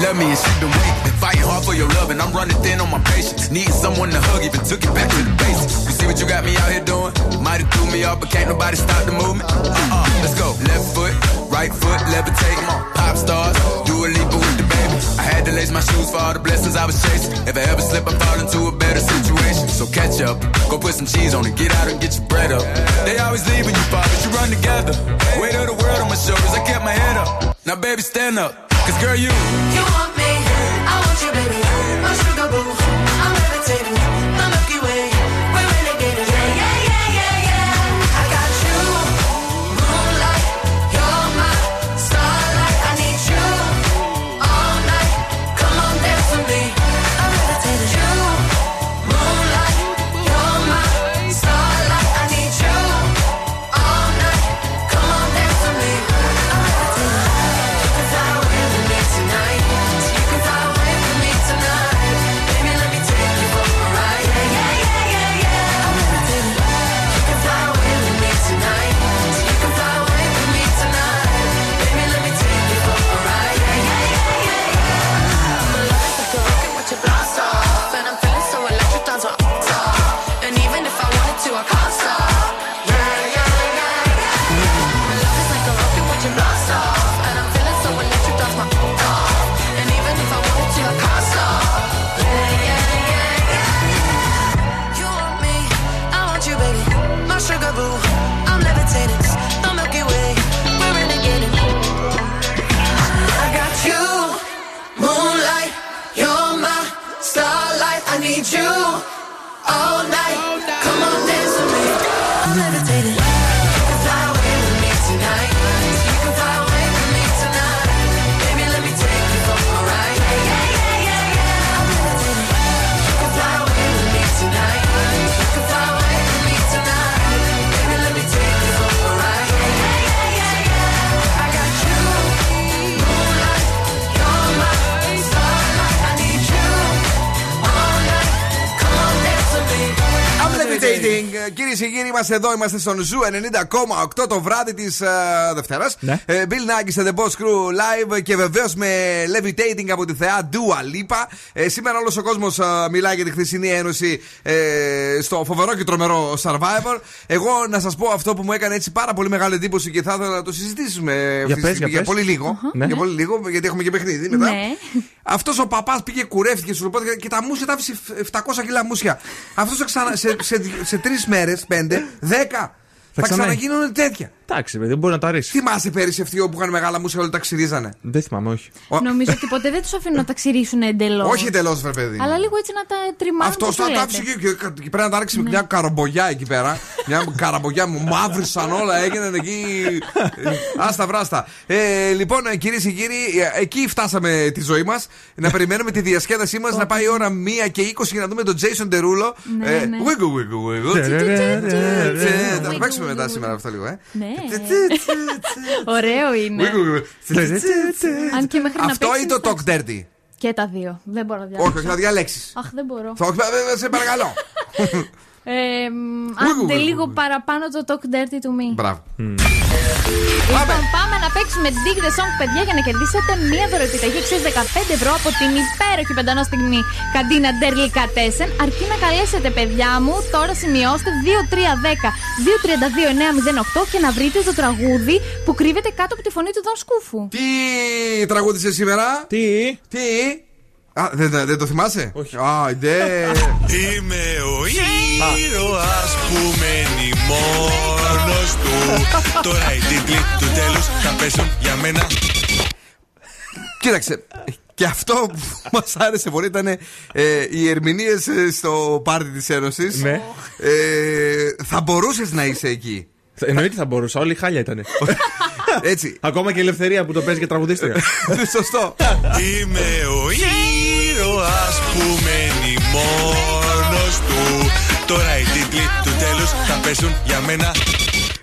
love me and she been waiting. Fighting hard for your love and I'm running thin on my patience. Need someone to hug, even took it back to the basics. You see what you got me out here doing? Might have threw me off, but can't nobody stop the movement. Uh-uh, let's go. Left foot, right foot, levitate. Pop stars, do a leap with the baby. I had to lace my shoes for all the blessings I was chasing. If I ever slip, I fall into a better situation. So catch up, go put some cheese on it, get out and get your bread up. They always leave when you fall, but you run together. Weight of the world on my shoulders, I kept my head up. Now baby, stand up. Cause girl, you. You want Κυρίες και κύριοι, είμαστε εδώ. Είμαστε στον Zoo 90,8 το βράδυ της Δευτέρας. Ναι. Ε, Bill Nakis and the Boss Crew live και βεβαίως με Levitating από τη θεά Dua Lipa. Ε, σήμερα όλος ο κόσμος μιλάει για τη χθεσινή ένωση ε, στο φοβερό και τρομερό Survivor. Εγώ να σας πω αυτό που μου έκανε έτσι πάρα πολύ μεγάλη εντύπωση και θα ήθελα να το συζητήσουμε αυτή τη πες, στιγμή για πες. πολύ λίγο. Ναι. Για πολύ λίγο, γιατί έχουμε και παιχνίδι μετά. Ναι. Αυτός ο παπάς πήγε κουρεύτηκε στου ροπότε και τα μούσια τα άφησε 700 κιλά μουσια. Αυτός σε, σε, σε, σε τρεις μέρες, πέντε, δέκα. Θα, ξανά- ξαναγίνουν τέτοια. Εντάξει, παιδί, δεν μπορεί να τα ρίξει. Θυμάσαι πέρυσι ευτυχώ που είχαν μεγάλα μουσια όλοι τα ξυρίζανε. Δεν θυμάμαι, όχι. Νομίζω ότι ποτέ δεν του αφήνουν να τα ξηρίσουν εντελώ. Όχι εντελώ, βρε παιδί. Αλλά λίγο έτσι να τα τριμάνουν. Αυτό πώς το το λέτε. άφησε και, και, και πρέπει να τα ρίξει με μια καρομπογιά εκεί πέρα. μια καραμπογιά μου μαύρισαν όλα, έγιναν εκεί. ε, Άστα βράστα. Ε, λοιπόν, κυρίε και κύριοι, ε, εκεί φτάσαμε τη ζωή μα. να περιμένουμε τη διασκέδασή μα να πάει η ώρα 1 και 20 για να δούμε τον Jason Derulo. Ναι, Ε, ναι. Wiggle, wiggle, wiggle. Ε, Θα το παίξουμε μετά σήμερα αυτό λίγο, ε. Ναι. Ωραίο είναι. Wiggle, wiggle. Αν και μέχρι να Αυτό παίξεις. ή το talk dirty. Και τα δύο. Δεν μπορώ να διαλέξω. Όχι, όχι, να διαλέξεις. Αχ, δεν μπορώ. Σε παρακαλώ. Ε, μ, Wiggle, Άντε wiggle, λίγο παραπάνω το talk dirty to me. Μπράβο. Λοιπόν, πάμε να παίξουμε Dig the Song, παιδιά, για να κερδίσετε μία δωροεπιταγή αξία 15 ευρώ από την υπέροχη πεντανό στιγμή καντίνα Ντερλικά Τέσεν. Αρκεί να καλέσετε, παιδιά μου, τώρα σημειώστε 2310-232-908 και να βρείτε το τραγούδι που κρύβεται κάτω από τη φωνή του Δον Σκούφου. Τι τραγούδισε σήμερα, Τι; Τι; Α, δεν, δεν- δεν το θυμάσαι; Όχι. Α, ντε. <laughs> Είμαι ο ήρωας που μένει μόνος του Τώρα οι τίτλοι του τέλους θα πέσουν για μένα Κοίταξε. Και αυτό που μας άρεσε πολύ ήταν ε, οι ερμηνείες στο πάρτι της Ένωσης. Ναι. Ε, θα μπορούσες να είσαι εκεί. Εννοείται θα μπορούσα, όλοι χάλια ήταν. Έτσι. Ακόμα και η ελευθερία που το παίζει και τραγουδίστρια. <laughs> Σωστό. Είμαι ο ήρωας που μένει μόνος του Τώρα οι τίτλοι του τέλους θα πέσουν για μένα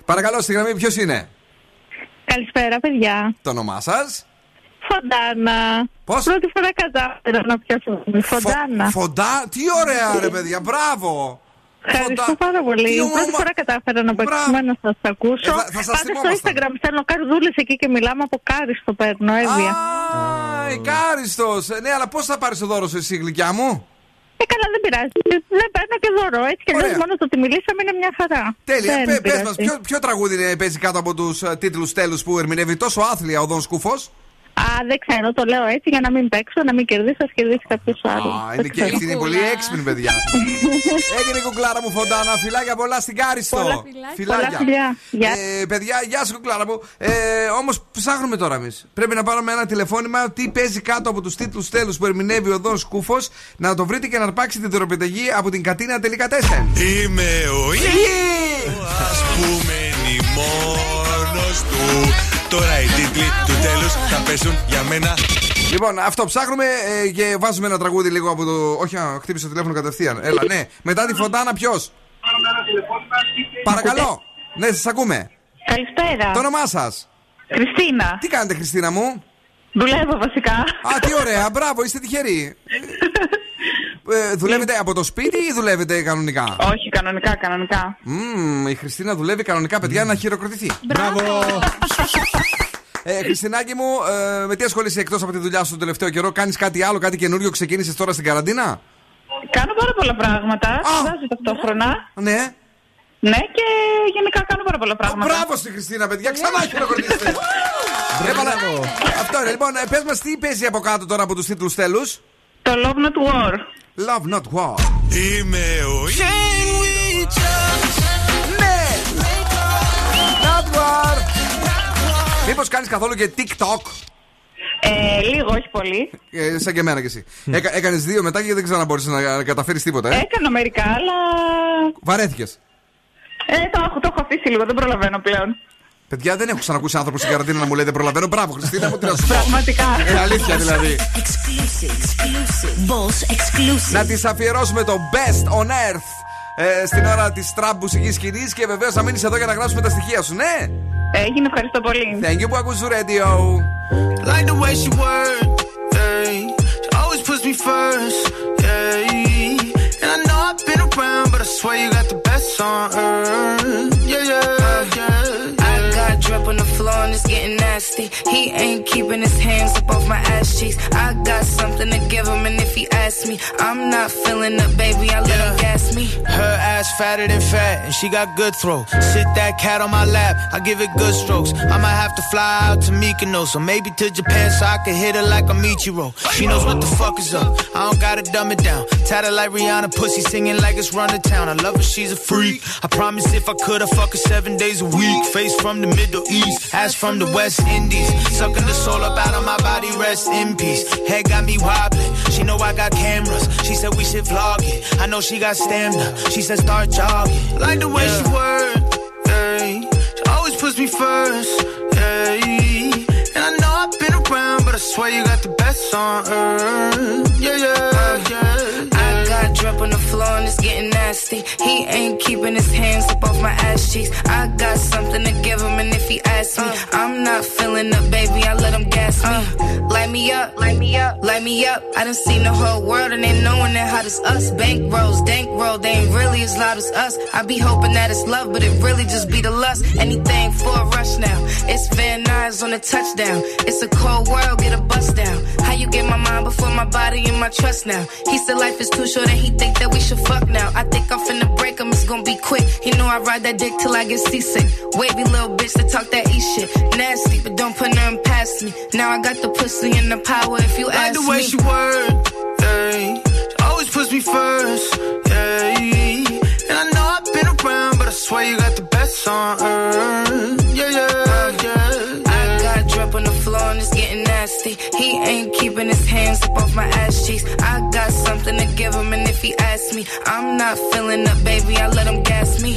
Παρακαλώ, στη γραμμή ποιος είναι; Καλησπέρα, παιδιά. Το όνομά σας; Φοντάνα. Πώς; Πρώτη φορά κατάφερα να πιάσω. Φοντάνα. Φοντά, τι ωραία ρε παιδιά, μπράβο. Ευχαριστώ Φοντά. πάρα πολύ. Τι Πρώτη όμορφα. φορά κατάφερα να Μπράβο. παίξουμε να σας ακούσω. Ε, θα- θα σας Πάτε στο θυμόμασταν. Instagram στέλνω καρδούλε εκεί και μιλάμε από κάριστο παίρνω, έβια. Α, Ικάριστο. Ναι, αλλά πώς θα πάρεις το δώρο σου εσύ, γλυκιά μου; Ε, καλά, δεν πειράζει. Δεν παίρνω και δώρο. Έτσι και Ωραία. αλλιώς μόνος το ότι μιλήσαμε είναι μια χαρά. Τέλεια. Δεν Πε πες πειράζει. μας, ποιο, ποιο τραγούδι είναι, παίζει κάτω από τους τίτλους τέλους που ερμηνεύει τόσο άθλια ο Δον Σκούφος; Α, δεν ξέρω, το λέω έτσι για να μην παίξω, να μην κερδίσω, θα κερδίσει κάποιος άλλος. Α, είναι, και, είναι πολύ έξυπνη, παιδιά. <laughs> Έγινε η κουκλάρα μου, Φοντάνα. Φιλάκια πολλά στην Κάριστο. Πολλά φιλάκια. Πολλά φιλιά. Γεια. Ε, παιδιά, γεια σου, κουκλάρα μου. Ε, Όμως ψάχνουμε τώρα εμείς. Πρέπει να πάρουμε ένα τηλεφώνημα. Τι παίζει κάτω από τους τίτλους τέλους που ερμηνεύει ο Δον Σκούφος. Να το βρείτε και να αρπάξει την δωροπιταγή από την Κατίνα τελικά τέσσερα. Είμαι ο ήρωας που μένει μόνος του Τώρα οι τίτλοι του τέλους θα πέσουν για μένα Λοιπόν, αυτό ψάχνουμε ε, και βάζουμε ένα τραγούδι λίγο από το. Όχι, α, χτύπησε το τηλέφωνο κατευθείαν. Έλα, ναι. Μετά τη Φοντάνα, ποιος; Παρακαλώ. Ναι, σας ακούμε. Καλησπέρα. Το όνομά σας; Χριστίνα. Τι κάνετε, Χριστίνα μου; Δουλεύω βασικά. Α, τι ωραία, μπράβο, είστε τυχεροί. <laughs> Ε, δουλεύετε από το σπίτι ή δουλεύετε κανονικά; Όχι, κανονικά, κανονικά. Μμμ, η Χριστίνα δουλεύει κανονικά, παιδιά, να χειροκροτηθεί. Μπράβο. Ε, Χριστινάκη μου, ε, με τι ασχολείσαι εκτός από τη δουλειά σου τον τελευταίο καιρό, κάνεις κάτι άλλο, κάτι καινούριο, ξεκίνησες τώρα στην καραντίνα; Κάνω πάρα πολλά πράγματα. Σπουδάζω ταυτόχρονα. Ναι. Ναι, και γενικά κάνω πάρα πολλά πράγματα. Μπράβο στη Χριστίνα, παιδιά, ξανά χειροκροτήστε. Έβαλα- Αυτό είναι. Λοιπόν, πες μας τι παίζει από κάτω τώρα από τους τίτλους τέλους; Το Love Not War. Love Not War. Είμαι ο Ναι! Not War. Μήπως κάνεις καθόλου και TikTok; Ε, λίγο, όχι πολύ. Ε, σαν και εμένα κι εσύ. Έκα, Έκανες δύο μετά και δεν ξαναμπόρεσε να, να καταφέρεις τίποτα. Ε. Έκανα μερικά, αλλά. Βαρέθηκες. Ε, το, έχω- το έχω αφήσει λίγο, δεν προλαβαίνω πλέον. Παιδιά, δεν έχω ξανακούσει άνθρωπο στην καραντίνα να μου λέει δεν προλαβαίνω. Μπράβο, Χριστίνα μου, τι να σου πω. Πραγματικά. Ε, αλήθεια δηλαδή. Boss exclusive. Να τη αφιερώσουμε το best on earth ε, στην ώρα της τραμπ μουσικής σκηνής και βεβαίως να μείνεις εδώ για να γράψουμε τα στοιχεία σου, ναι! Έγινε, ευχαριστώ πολύ. Thank you που ακούς το radio. Like the way she work, yeah. She always puts me first, yeah. And I know I've been around, but I swear you got the best best on earth. Yeah, yeah, yeah. on this nasty. He ain't keeping his hands up off my ass cheeks. I got something to give him, and if he asks me, I'm not feeling up, baby. I let him gas me. Her ass fatter than fat, and she got good throw. Sit that cat on my lap, I give it good strokes. I might have to fly out to Mykonos, or maybe to Japan so I can hit her like a Michiro. She knows what the fuck is up. I don't gotta dumb it down. Tatted like Rihanna, pussy singing like it's run to town. I love her, she's a freak. I promise if I could, I fuck her seven days a week. Face from the Middle East, ass from the West Indies. Sucking the soul up out of my body, rest in peace. Head got me wobbling. She know I got cameras. She said we should vlog it. I know she got stamina. She said start jogging. Like the way she work, hey. She always puts me first, hey. And I know I've been around, but I swear you got the best on earth. Yeah, yeah, yeah. On the floor and it's getting nasty. He ain't keeping his hands up off my ass cheeks. I got something to give him, and if he asks me, I'm not feeling up, baby. I let him gas me. Light me up, light me up, light me up. I done seen the whole world and ain't knowing that hot as us. Bank rolls, dank roll, they ain't really as loud as us. I be hoping that it's love, but it really just be the lust. Anything for a rush now. It's Van Nuys on a touchdown. It's a cold world, get a bust down. How you get my mind before my body and my trust now? He said life is too short and he think that we should fuck now. I think I'm finna break him, it's gonna be quick. He know I ride that dick till I get seasick. Wavy little bitch that talk that E shit. Nasty, but don't put nothing past me. Now I got the pussy and the power if you Like ask me. Like the way me. she work, hey. She always puts me first, hey. And I know I've been around, but I swear you got the best on earth. Yeah, yeah, yeah. Nasty. He ain't keeping his hands up off my ass cheeks. I got something to give him, and if he asks me, I'm not feeling up, baby. I let him gas me.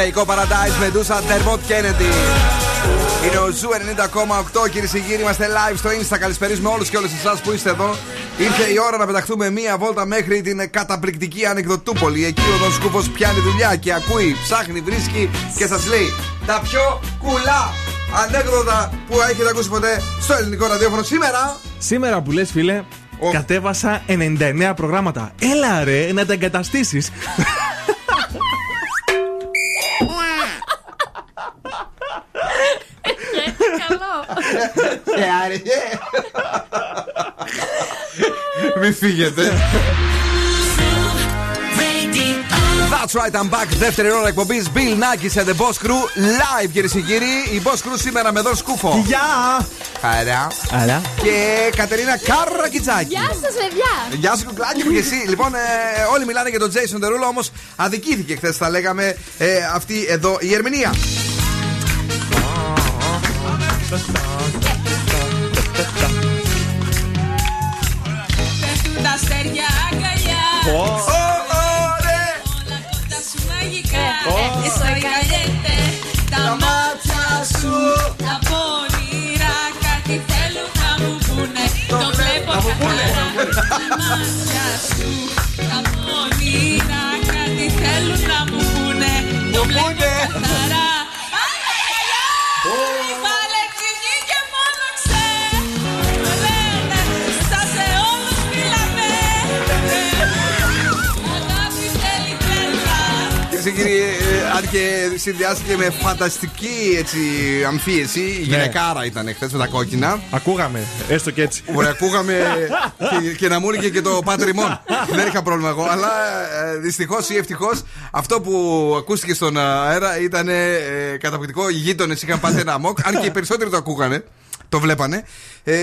My. Θεϊκό Paradise Meduza Dermot Kennedy. Είναι ο Zoo 90,8 κυρίες και κύριοι. Είμαστε live στο Insta. Καλησπέριζουμε όλους και όλες εσάς που είστε εδώ. Ήρθε η ώρα να πεταχτούμε μία βόλτα μέχρι την καταπληκτική ανεκδοτούπολη. Εκεί ο Δον Σκούφος πιάνει δουλειά και ακούει, ψάχνει, βρίσκει και σας λέει τα πιο κουλά ανέκδοτα που έχετε ακούσει ποτέ στο ελληνικό ραδιόφωνο σήμερα. Σήμερα που λες, φίλε, κατέβασα 99 προγράμματα. Έλα ρε, να τα εγκαταστήσεις. <laughs> Καλό. Ε, άραγε. Μην φύγετε. That's right, I'm back. Δεύτερη ώρα εκπομπής Bill Nackis and the Boss Crew live, κυρίες και κύριοι. Η Boss Crew σήμερα με τον Σκούφο. Γεια! Χαρά. Άρα. Και Κατερίνα Καρακιτζάκη. Γεια σας, παιδιά. Γεια σου, κουκλάκι μου και εσύ. Λοιπόν, ε, όλοι μιλάνε για τον Jason Derulo, όμως αδικήθηκε χθες, θα λέγαμε, ε, αυτή εδώ η ερμηνεία. Τα αστέρια αγκαλιά. Ωραία. Τα σου μαγικά. Ε, ε, Estoy caliente. Τα μάτια σου. Τα πονηρά κάτι θέλουν να μου πούνε. Το βλέπω καθαρά. Τα μάτια σου. Τα πονηρά κάτι θέλουν να μου πούνε. Το βλέπω καθαρά. Κυρίε και κύριοι, ε, αν και συνδυάστηκε με φανταστική έτσι, αμφίεση, η γυναικάρα ήταν χθες με τα κόκκινα. Ακούγαμε, έστω και έτσι. Ωραία, ακούγαμε <laughs> και, και να μου έλεγε και το πατριμόν. Δεν είχα πρόβλημα εγώ. Αλλά δυστυχώς ή ευτυχώς αυτό που ακούστηκε στον αέρα ήταν ε, καταπληκτικό. Οι γείτονες είχαν πάθει ένα αμόκ. Αν και οι περισσότεροι το ακούγανε, το βλέπανε. Ε,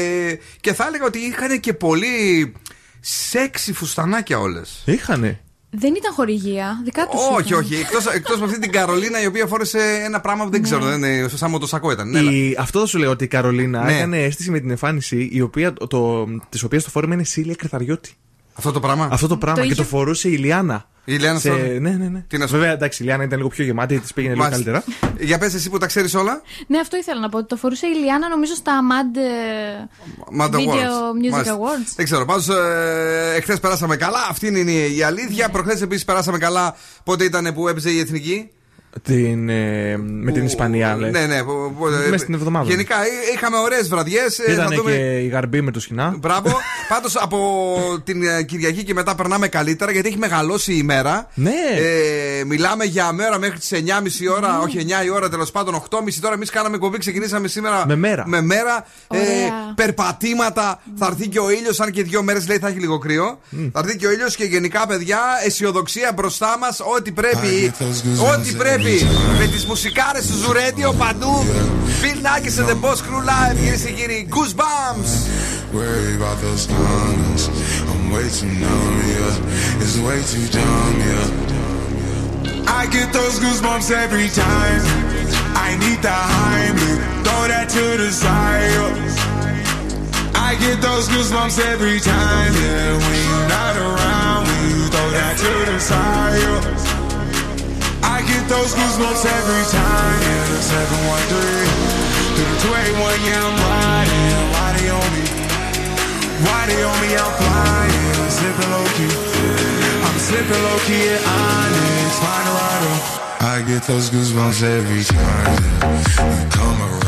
και θα έλεγα ότι είχαν και πολύ σεξι φουστανάκια όλες. Είχανε. Δεν ήταν χορηγία, δικά τους. Όχι, όχι. Εκτός, εκτός από αυτή την Καρολίνα η οποία φόρεσε ένα πράγμα που δεν ξέρω. Δεν είναι, σαν μοτοσακό ήταν. Ναι, Η, αυτό θα σου λέω ότι η Καρολίνα Ναι. έκανε αίσθηση με την εμφάνιση η οποία, το, της οποίας το φόρεμα είναι Σίλια Κρυθαριώτη. Αυτό το πράγμα; Αυτό το πράγμα Το και είχε- το φορούσε η Ιλιάνα. Η Ιλιάνα Σε... στο- Ναι, ναι, ναι. Τι να σου- Βέβαια, εντάξει, η Λιάννα ήταν λίγο πιο γεμάτη, της πήγαινε λίγο Μάλιστα. καλύτερα. Για πες εσύ που τα ξέρεις όλα. Ναι, αυτό ήθελα να πω. Ότι το φορούσε η Λιάννα νομίζω στα Mad, ε, Mad Video Awards. Music Μάλιστα. Awards. Δεν ξέρω. Πάντως, ε, εχθές περάσαμε καλά. Αυτή είναι η, η αλήθεια. Προχθές επίσης περάσαμε καλά. Πότε ήταν που έπαιζε η εθνική; Την, ε, με την Ισπανία, λες. Ναι, ναι. που- που- ε, Μες στην εβδομάδα. Γενικά εί- είχαμε ωραίες βραδιές. Ήταν και η γαρμπή με το σχοινά. Μπράβο. <laughs> Πάντως από την ε, Κυριακή και μετά περνάμε καλύτερα γιατί έχει μεγαλώσει η ημέρα. Ναι. Ε, μιλάμε για μέρα μέχρι τις 9.30 ώρα, όχι 9 η ώρα τέλος πάντων, 8.30 τώρα. Εμείς κάναμε κομπή, ξεκινήσαμε σήμερα Με μέρα. Με μέρα. Ε, Ωραία. περπατήματα. Θα έρθει και ο ήλιος, αν και δύο μέρες λέει θα έχει λίγο κρύο. Θα έρθει και ο ήλιος και γενικά, παιδιά, αισιοδοξία μπροστά μας. Ό,τι πρέπει. Ό,τι πρέπει. Με τι μουσικάρε του Ζουρέντιο παντού. Bill Nackis and the Boss Crew Live, κυρίε και κύριοι. Goosebumps. Worry about those comments. I'm way too numb, yeah. It's way too dumb, yeah. I get those goosebumps every time. I need the Heimlich. Throw that to the side. yeah. I get those goosebumps every time, yeah. When you're not around, when you throw that to the side. those goosebumps every time, yeah. The 713 through the 281, yeah, I'm riding. Why they on me? Why they on me? I'm flying, I'm slipping low key. I'm slipping low key at Onyx, find a rider. I get those goosebumps every time yeah. come around.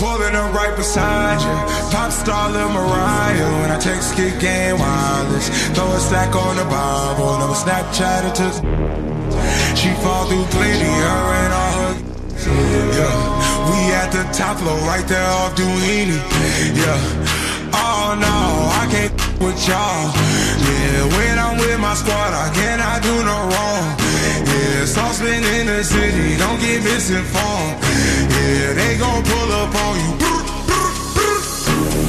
Pulling up right beside you, pop star Lil Mariah. When I text kick game wireless, throw a stack on the Bible, never Snapchat to. She fall through plenty, her and all her. <laughs> Yeah, we at the top floor, right there off Duini. Yeah. Oh no, I can't <laughs> with y'all. Yeah, when I'm with my squad, I cannot do no wrong. Yeah, saucepan in the city, don't get misinformed. Yeah, they gon' pull up on you.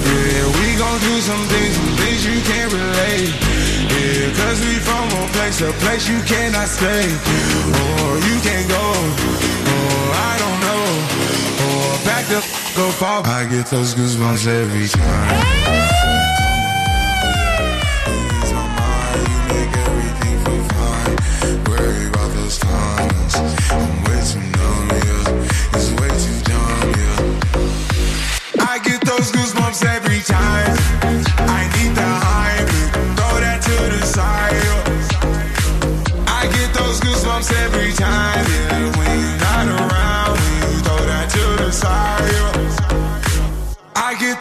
Yeah, we gon' do some things, some things you can't relate. Yeah, cause we from a place, a place you cannot stay. Or you can't go. Or I don't know. Or back the f- go far. I get those goosebumps every time. Everything for granted. Worry about those comments. I'm way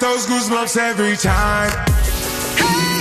those goosebumps every time. Music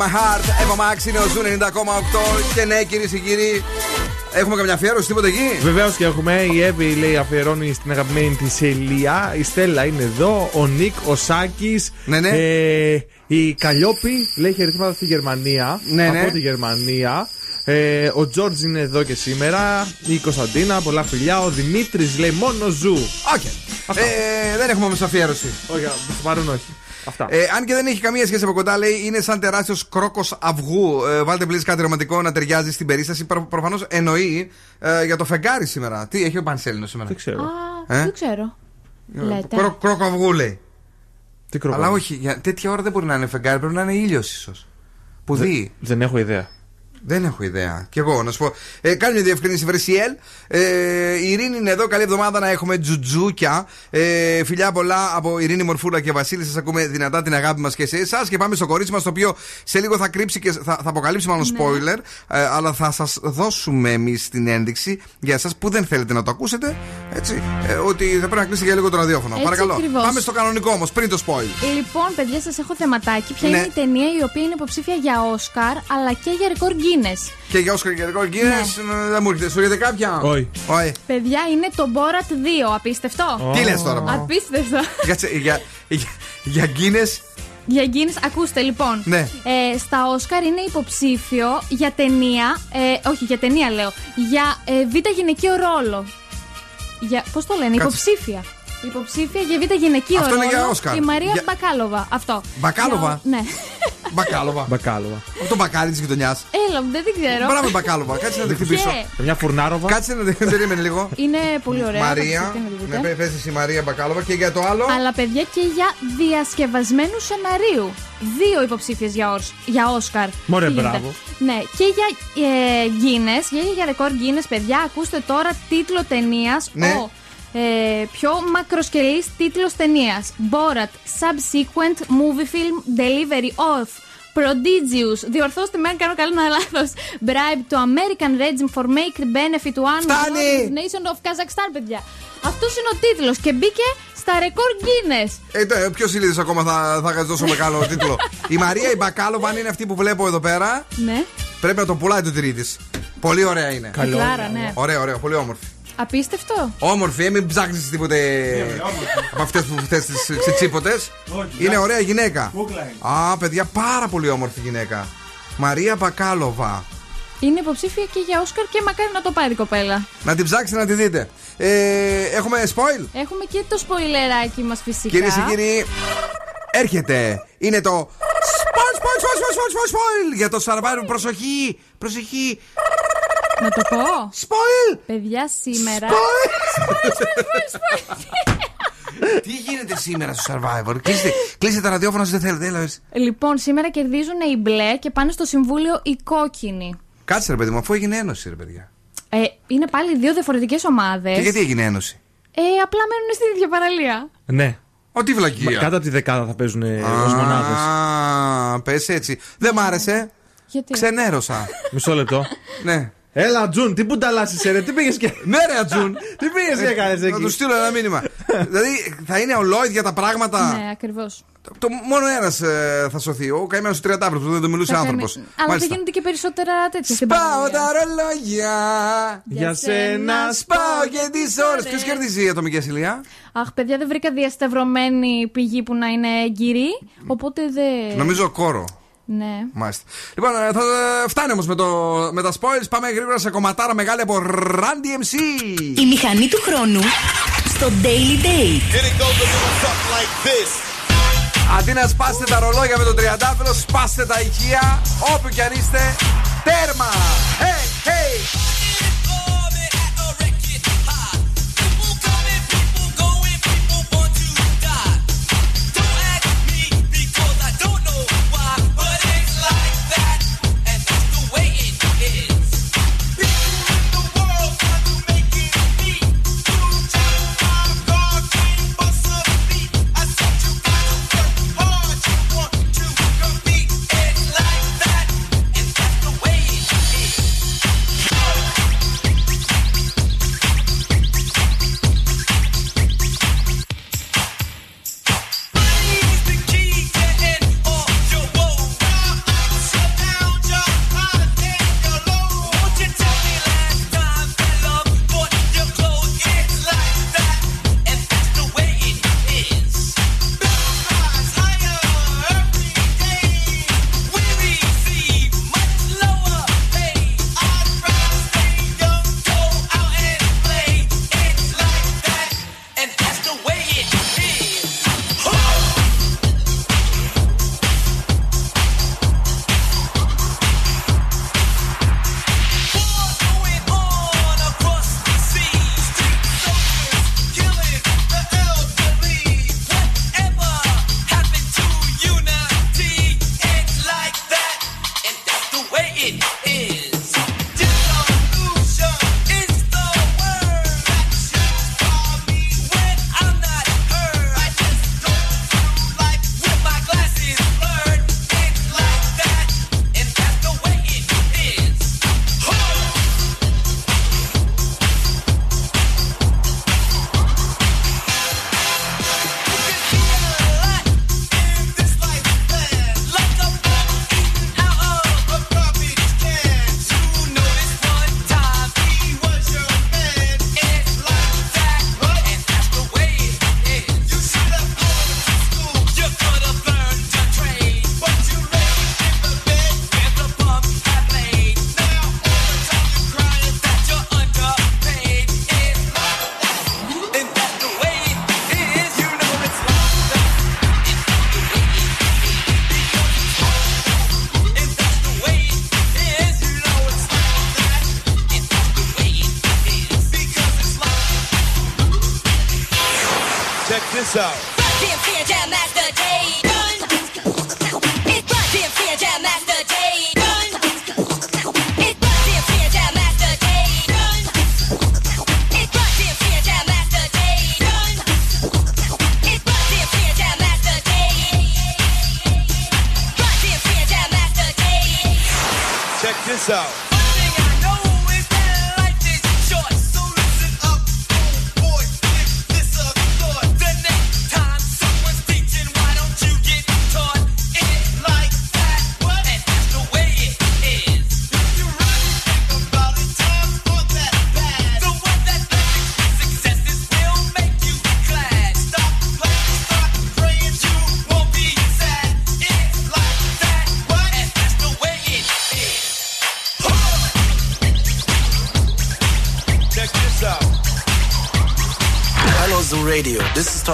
My head, my heart. Εύα Max είναι ο Zoo 90,8. Και ναι, κυρίες και κύριοι, έχουμε καμιά αφιέρωση, τίποτα εκεί; Βεβαίως και έχουμε. Η Εύη λέει αφιερώνει στην αγαπημένη της Ελία. Η Στέλλα είναι εδώ. Ο Νικ, ο Σάκης. Ναι, ναι. Ε, η Καλλιόπη λέει χαιρετίσματα στη Γερμανία. Ναι, ναι. από τη Γερμανία. Ε, ο Τζόρτζ είναι εδώ και σήμερα. Η Κωνσταντίνα, πολλά φιλιά. Ο Δημήτρης λέει μόνο Zoo. OK. Ε, δεν έχουμε όμως αφιέρωση. Όχι, προς το παρόν όχι. Αυτά. Ε, αν και δεν έχει καμία σχέση από κοντά, λέει είναι σαν τεράστιος κρόκος αυγού. Ε, βάλτε πλήρω κάτι ρομαντικό να ταιριάζει στην περίσταση. Προ, Προφανώς εννοεί ε, για το φεγγάρι σήμερα. Τι έχει ο Πανσέλινος σήμερα. Δεν ξέρω. Α, Ε; δεν ξέρω. Λέτε. Κρό, κρόκο αυγού λέει. Τι κρόκο Αλλά αυγού; όχι, για τέτοια ώρα δεν μπορεί να είναι φεγγάρι, πρέπει να είναι ήλιος ίσως. Που Δεν- δει. Δεν έχω ιδέα. Δεν έχω ιδέα. Κι εγώ να σου πω. Ε, κάνει μια διευκρίνηση, Βρεσιέλ. Ε, η Ειρήνη είναι εδώ. Καλή εβδομάδα να έχουμε τζουτζούκια. Ε, φιλιά πολλά από Ειρήνη Μορφούλα και Βασίλη. Σας ακούμε δυνατά την αγάπη μας και σε εσάς. Και πάμε στο κορίτσι μας, το οποίο σε λίγο θα κρύψει και θα, θα αποκαλύψει μάλλον Ναι. spoiler. Ε, αλλά θα σας δώσουμε εμείς την ένδειξη για εσάς που δεν θέλετε να το ακούσετε. Έτσι. Ε, ότι θα πρέπει να κλείσετε για λίγο το ραδιόφωνο. Έτσι Παρακαλώ. ακριβώς. Πάμε στο κανονικό όμως, πριν το spoil. Λοιπόν, παιδιά, σας έχω θεματάκι. Ποια Ναι. είναι η ταινία η οποία είναι υποψήφια για Όσκαρ αλλά και για ρεκόρ Guinness. Και για Όσκαρ και Ρεκόρ Guinness, ε, δεν μου έρχεται. Σου έρχεται κάποια; Όχι. Όχι. Παιδιά, είναι το Borat 2. Απίστευτο. Τι λες τώρα, μα; Απίστευτο. Κάτσε, για, για, για Guinness Για Guinness, ακούστε λοιπόν. Ναι. Ε, στα Όσκαρ είναι υποψήφιο για ταινία. Ε, όχι, για ταινία λέω. Για ε, β' γυναικείο ρόλο. Για, πώς το λένε, Κάτσε. υποψήφια. Υποψήφια για β' γυναικείο Αυτό ρόλο. είναι για Όσκαρ. Η Μαρία Για- Μπακάλοβα. Αυτό. Μπακάλοβα; Για- ναι. <laughs> Μπακάλοβα. Μπακάλοβα. Από το μπακάρι της γειτονιάς. Έλα, δεν την ξέρω. Μπράβο, Μπακάλοβα. Κάτσε να τη χτυπήσω. Και Μια φουρνάροβα. Κάτσε να τη περίμενε λίγο. Είναι πολύ ωραία. Μαρία. θα την δείτε. Ναι, πε- πες εσύ Μαρία Μπακάλοβα. Και για το άλλο; Αλλά παιδιά και για διασκευασμένου σεναρίου. Δύο υποψήφιες για, Ορς- για Όσκαρ. Μωρέ, Τι γίνεται; μπράβο. Ναι, και για ε, Guinness, για, για ρεκόρ Guinness, παιδιά, ακούστε τώρα τίτλο ταινίας. Ναι. Ο ε, πιο μακροσκελής τίτλος ταινίας Borat Subsequent Movie Film Delivery of Prodigious Διορθώστε με αν κάνω καλό ένα λάθος Bribe to American regime for make benefit to one Φτάνει! nation of Kazakhstan παιδιά Αυτός είναι ο τίτλος και μπήκε στα ρεκόρ Guinness Ε, ποιος ηλίδη ακόμα θα, θα δώσω μεγάλο <laughs> τίτλο; η Μαρία η Μπακάλοβα, αν είναι αυτή που βλέπω εδώ πέρα, Ναι, πρέπει να το πουλάει το τυρί της. Πολύ ωραία είναι. Καλό. Κλάρα, ναι Ωραία, ωραία, πολύ όμορφη. Απίστευτο Όμορφη, ε, μην ψάχνεις τίποτε από αυτές που θες τις ξετσίποτες. Είναι ωραία γυναίκα. Α, παιδιά, πάρα πολύ όμορφη γυναίκα. Μαρία Μπακάλοβα. Είναι υποψήφια και για Όσκαρ και μακάρι να το πάρει η κοπέλα Να την ψάξετε να τη δείτε. Ε, έχουμε spoil; Έχουμε και το σποιλεράκι μας φυσικά Κυρίες και κύριοι, έρχεται. Είναι το. Spoil, spoil, spoil, spoil, spoil, spoil, spoil. Για το Survivor. Προσοχή, προσοχή. Να το πω Spoil. Παιδιά σήμερα Τι γίνεται σήμερα στο Survivor; Κλείστε, κλείστε τα ραδιόφωνα σας δεν θέλετε. Έλα, εσύ. Λοιπόν, σήμερα κερδίζουν οι μπλε και πάνε στο συμβούλιο οι κόκκινοι. Κάτσε ρε παιδί μου, αφού έγινε ένωση, ρε παιδιά. Ε, είναι πάλι δύο διαφορετικές ομάδες. Και γιατί έγινε ένωση; Ε, απλά μένουν στην ίδια παραλία. Ναι. Ό,τι βλακεία. Κάτω από τη δεκάδα θα παίζουν ως μονάδες. Α, πες έτσι. Δεν μ' άρεσε. Γιατί; Ξενέρωσα. Μισό λεπτό. ναι. Έλα, Τζουν, τι μπουνταλάσει, ρε, τι πήγες και. <laughs> Ναι, ρε, Ατζούν. <laughs> Τι πήγες και έκανες Θα εκεί; τους στείλω ένα μήνυμα. <laughs> δηλαδή θα είναι ολόιδια για τα πράγματα; Ναι, ακριβώς. Το, μόνο ένας θα σωθεί. Ο καημένος του Τριαντάφρου που δεν το μιλούσε άνθρωπος. Αλλά δεν γίνονται και περισσότερα τέτοια στην Πάω παραλία. τα ρολόγια. Για σένα Σπάω και τις ώρες. Ποιος κερδίζει η ατομική ασυλία; Αχ, παιδιά, δεν βρήκα διασταυρωμένη πηγή που να είναι εγκυρή. Οπότε δεν. Νομίζω κόρο. Ναι. Μάλιστα. Λοιπόν, ε, θα ε, φτάνει όμως με, το- με τα spoils. Πάμε γρήγορα σε κομματάρα μεγάλη από Randy MC. Η μηχανή του χρόνου στο Daily Date. Αντί να σπάσετε τα ρολόγια με τον τριαντάφυλλο, σπάστε τα ηχεία όπου κι αν είστε. Τέρμα! Hey, hey!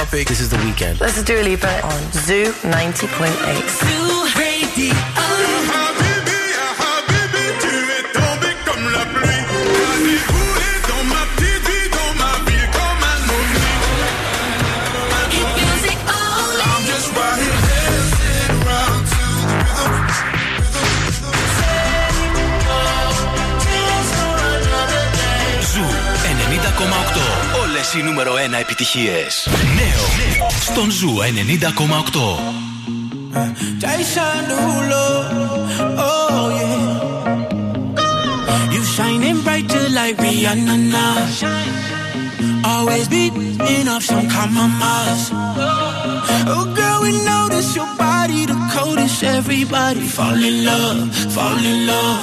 topic. This is the weekend. Let's do a Lipa on Zoo 90.8. Zoo Radio. Νούμερο 1 επιτυχίες στον Ζου 90,8. Jason Derulo, oh yeah. You shining brighter like Rihanna now. Always beating up some compromise. Oh girl, we notice your body the coldest. Everybody fall in love, fall in love.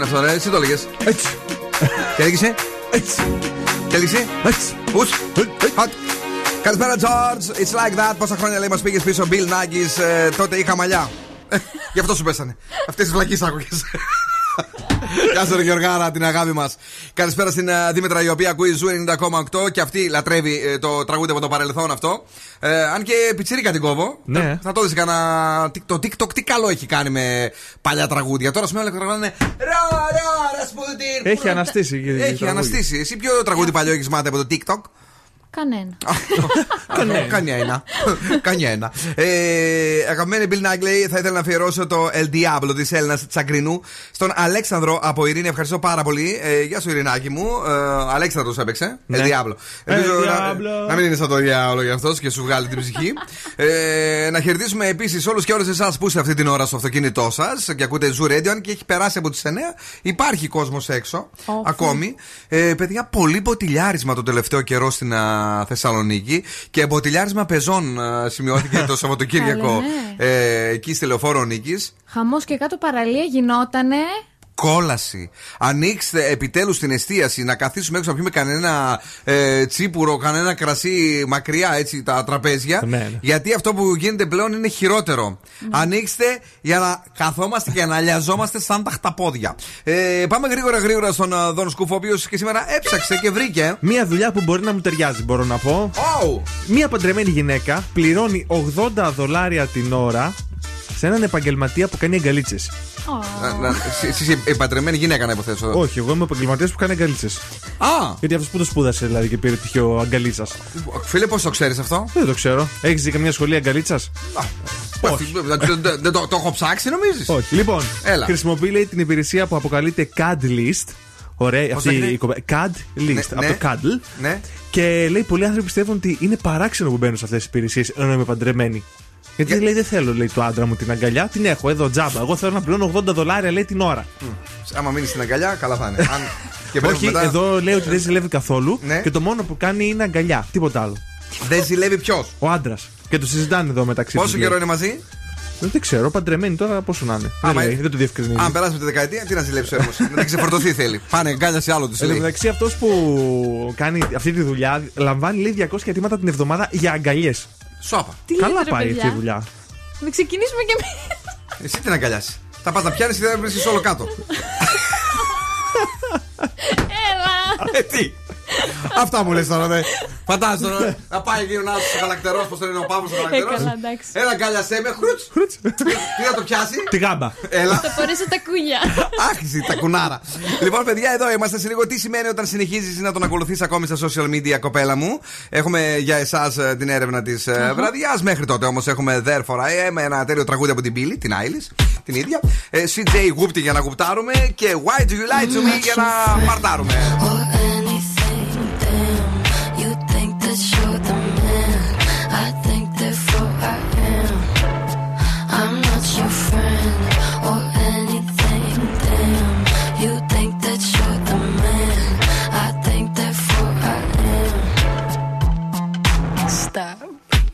Είναι αυτό, ρε. Εσύ το έλεγες. Έτσι. Και έλεγες. Έτσι. Και έλεγες. Έτσι. Πούς. Καλησπέρα, George. It's like that. Πόσα χρόνια λέει μας πήγες πίσω, Bill Nakis. ε, τότε είχα μαλλιά. Ε, Γι' αυτό σου πέσανε. Αυτές τις βλακείες άκουγες. <laughs> Γεια σας, ρε Γεωργάρα, την αγάπη μας. Καλησπέρα στην ε, Δήμητρα, η οποία ακούει Zoo 90,8 και αυτή λατρεύει ε, το τραγούδι από το παρελθόν αυτό. Ε, αν και πιτσίρικα την κόβω. Ναι. Θα, θα το δεις κανένα. Το TikTok τι καλό έχει κάνει με παλιά τραγούδια. Τώρα σημαίνει όλα τραγούδια είναι. Ρα, ρα, Ρασπούτιν. Έχει αναστήσει. και- και Έχει τραγούδι. αναστήσει. Εσύ ποιο τραγούδι παλιό έχεις μάθει από το TikTok; Κανένα. <laughs> Κανένα. Κανένα. <laughs> Κανένα. Ε, Αγαπημένη Bill Nagley, θα ήθελα να αφιερώσω το El Diablo της Έλληνας Τσαγκρινού στον Αλέξανδρο από Ειρήνη. Ευχαριστώ πάρα πολύ. Ε, γεια σου, Ειρηνάκη μου. Ε, Αλέξανδρος έπαιξε. Ναι. El Diablo. Ελπίζω El να, Diablo. να μην είναι σαν το διάολο για αυτός και σου βγάλει την ψυχή. ε, να χαιρετήσουμε επίσης όλους και όλες εσάς που είστε αυτή την ώρα στο αυτοκίνητό σας και ακούτε Zoo Radio. Αν και έχει περάσει από τις 9, υπάρχει κόσμος έξω ακόμη. Ε, παιδιά, πολύ μποτιλιάρισμα το τελευταίο καιρό στην α, Θεσσαλονίκη και μποτιλιάρισμα πεζών α, σημειώθηκε το <laughs> Σαββατοκύριακο Καλά, ναι. ε, εκεί στη λεωφόρο Νίκης. Χαμός και κάτω παραλία γινότανε. Κόλαση. Ανοίξτε επιτέλους την εστίαση να καθίσουμε έξω να πιούμε κανένα ε, τσίπουρο, κανένα κρασί μακριά έτσι τα τραπέζια. Ναι, ναι. Γιατί αυτό που γίνεται πλέον είναι χειρότερο. Ανοίξτε για να καθόμαστε και να λιαζόμαστε σαν τα χταπόδια. Ε, πάμε γρήγορα γρήγορα στον ε, Δον Σκούφο, ο οποίος και σήμερα έψαξε και βρήκε. Μία δουλειά που μπορεί να μου ταιριάζει, μπορώ να πω. Oh! Μία παντρεμένη γυναίκα πληρώνει 80 δολάρια την ώρα σε έναν επαγγελματία που κάνει αγκαλίτσε. Να- να- εσύ- Εσύ είσαι η παντρεμένη γυναίκα να υποθέσω. Όχι, εγώ είμαι επαγγελματίας που κάνει αγκαλίτσε. Α! Γιατί αυτός που το σπούδασε δηλαδή και πήρε τυχαίο αγκαλίτσας. Φίλε, πώς το ξέρεις αυτό; Δεν το ξέρω. Έχεις δει καμιά σχολή αγκαλίτσας; Όχι. Δεν δεν- δεν το το έχω ψάξει, νομίζεις; Όχι. Λοιπόν, Έλα. χρησιμοποιεί λέει, την υπηρεσία που αποκαλείται CAD List. Ωραία, αυτή λέγεται; η κοπέ- CAD List από ναι. το CADL. Ναι. Και λέει: Πολλοί άνθρωποι πιστεύουν ότι είναι παράξενο που μπαίνουν σε αυτές τις υπηρεσίες ενώ είμαι παντρεμένη. Γιατί λέει: Δεν θέλω λέει, του άντρα μου την αγκαλιά, την έχω εδώ τζάμπα. Εγώ θέλω να πληρώνω 80 δολάρια λέει την ώρα. Άμα μείνεις στην αγκαλιά, καλά θα είναι. <laughs> Αν... και πρέπει Όχι, μετά- εδώ λέει ότι δεν ζηλεύει καθόλου Ναι. και το μόνο που κάνει είναι αγκαλιά. Τίποτα άλλο. Δεν ζηλεύει ποιος; Ο άντρας. Και το συζητάνε εδώ μεταξύ Πόσο τους, καιρό λέει. είναι μαζί; Δεν ξέρω, παντρεμένοι τώρα πόσο να είναι. Άμα δεν, λέει, είναι- δεν το διευκρινίζει. Αν περάσει με τη δεκαετία, τι να ζηλέψει όμω. να την ξεφορτωθεί θέλει. Πάνε αγκάλια σε άλλο του. Εν τω μεταξύ, αυτός που κάνει αυτή τη δουλειά λαμβάνει λέει 200 αιτήματα την εβδομάδα για αγκαλιές. Σώπα. Τι Καλά λέτε, ρε, πάει παιδιά; αυτή η δουλειά. Να ξεκινήσουμε και εμείς. Εσύ την αγκαλιάσεις; Θα πα να πιάνεις και θα βρίσκεις όλο κάτω. <laughs> Έλα. Ε, τι; Αυτά μου λες τώρα, δε. Φαντάζομαι τώρα. Να πάει εκεί ο άλλο ο καλακτερό, πώς το λένε ο Παύλος ο Ε, καλακτερό. καλά, εντάξει. Έλα, γκάλιασέ με, χρούτς. Τι να το πιάσει; Τη γάμπα. Έλα. Θα φορέσω τα κούλια. Άχιση, τα κουνάρα. λοιπόν, παιδιά, εδώ είμαστε σε λίγο. Τι σημαίνει όταν συνεχίζεις να τον ακολουθείς ακόμη στα social media, κοπέλα μου; Έχουμε για εσάς την έρευνα της βραδιάς. Μέχρι τότε όμως έχουμε Therefore I Am, ένα τέλειο τραγούδι από την Billy, την Άιλι, την ίδια. Ε, CJ Whoopty για να γουπτάρουμε και Why Do You Lie to Me για να μαρτάρουμε.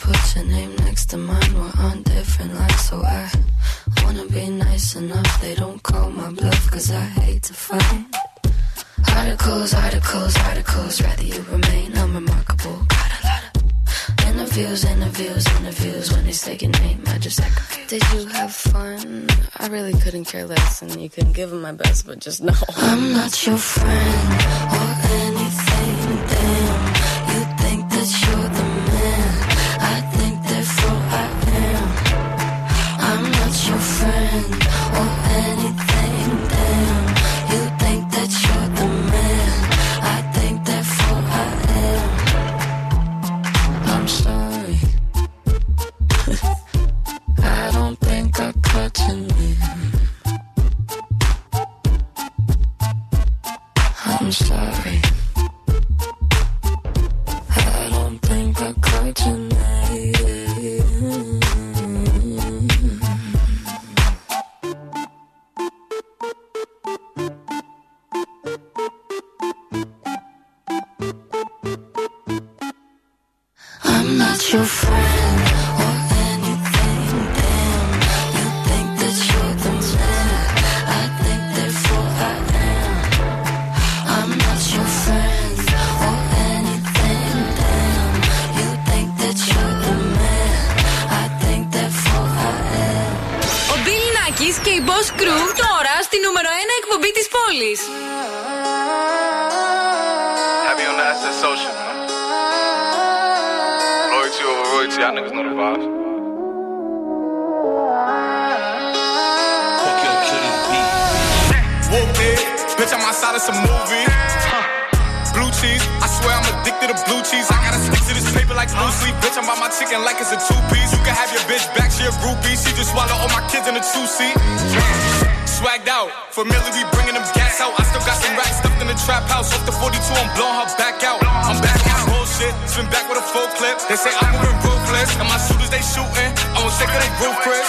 put your name next to mine. We're on different lines, so I wanna be nice enough. They don't call my bluff, cause I hate to fight. Articles, articles, articles, rather you remain unremarkable. Got a lot of interviews, interviews, interviews. When they say your name, I just act confused. Did you have fun? I really couldn't care less, and you couldn't give it my best, but just know I'm not your friend to Boss Crew τώρα στη νούμερο 1 εκπομπή της πόλης. Happy on that that's social, man. Royalty over royalty, y'all niggas know the vibes. Whooped it. Bitch, I'm outside of some movie. Swear I'm addicted to blue cheese. I gotta stick to this paper like blue sleep. Bitch, I'm by my chicken like it's a two piece. You can have your bitch back, she a groupie. She just swallow all my kids in a two seat. Swagged out, familiar, we bringing them gas out. I still got some racks stuffed in the trap house. Off the 42, I'm blowing her back out. I'm back my bullshit, spin back with a full clip. They say I'm moving ruthless, and my shooters they shooting. I won't take of they roof, Chris.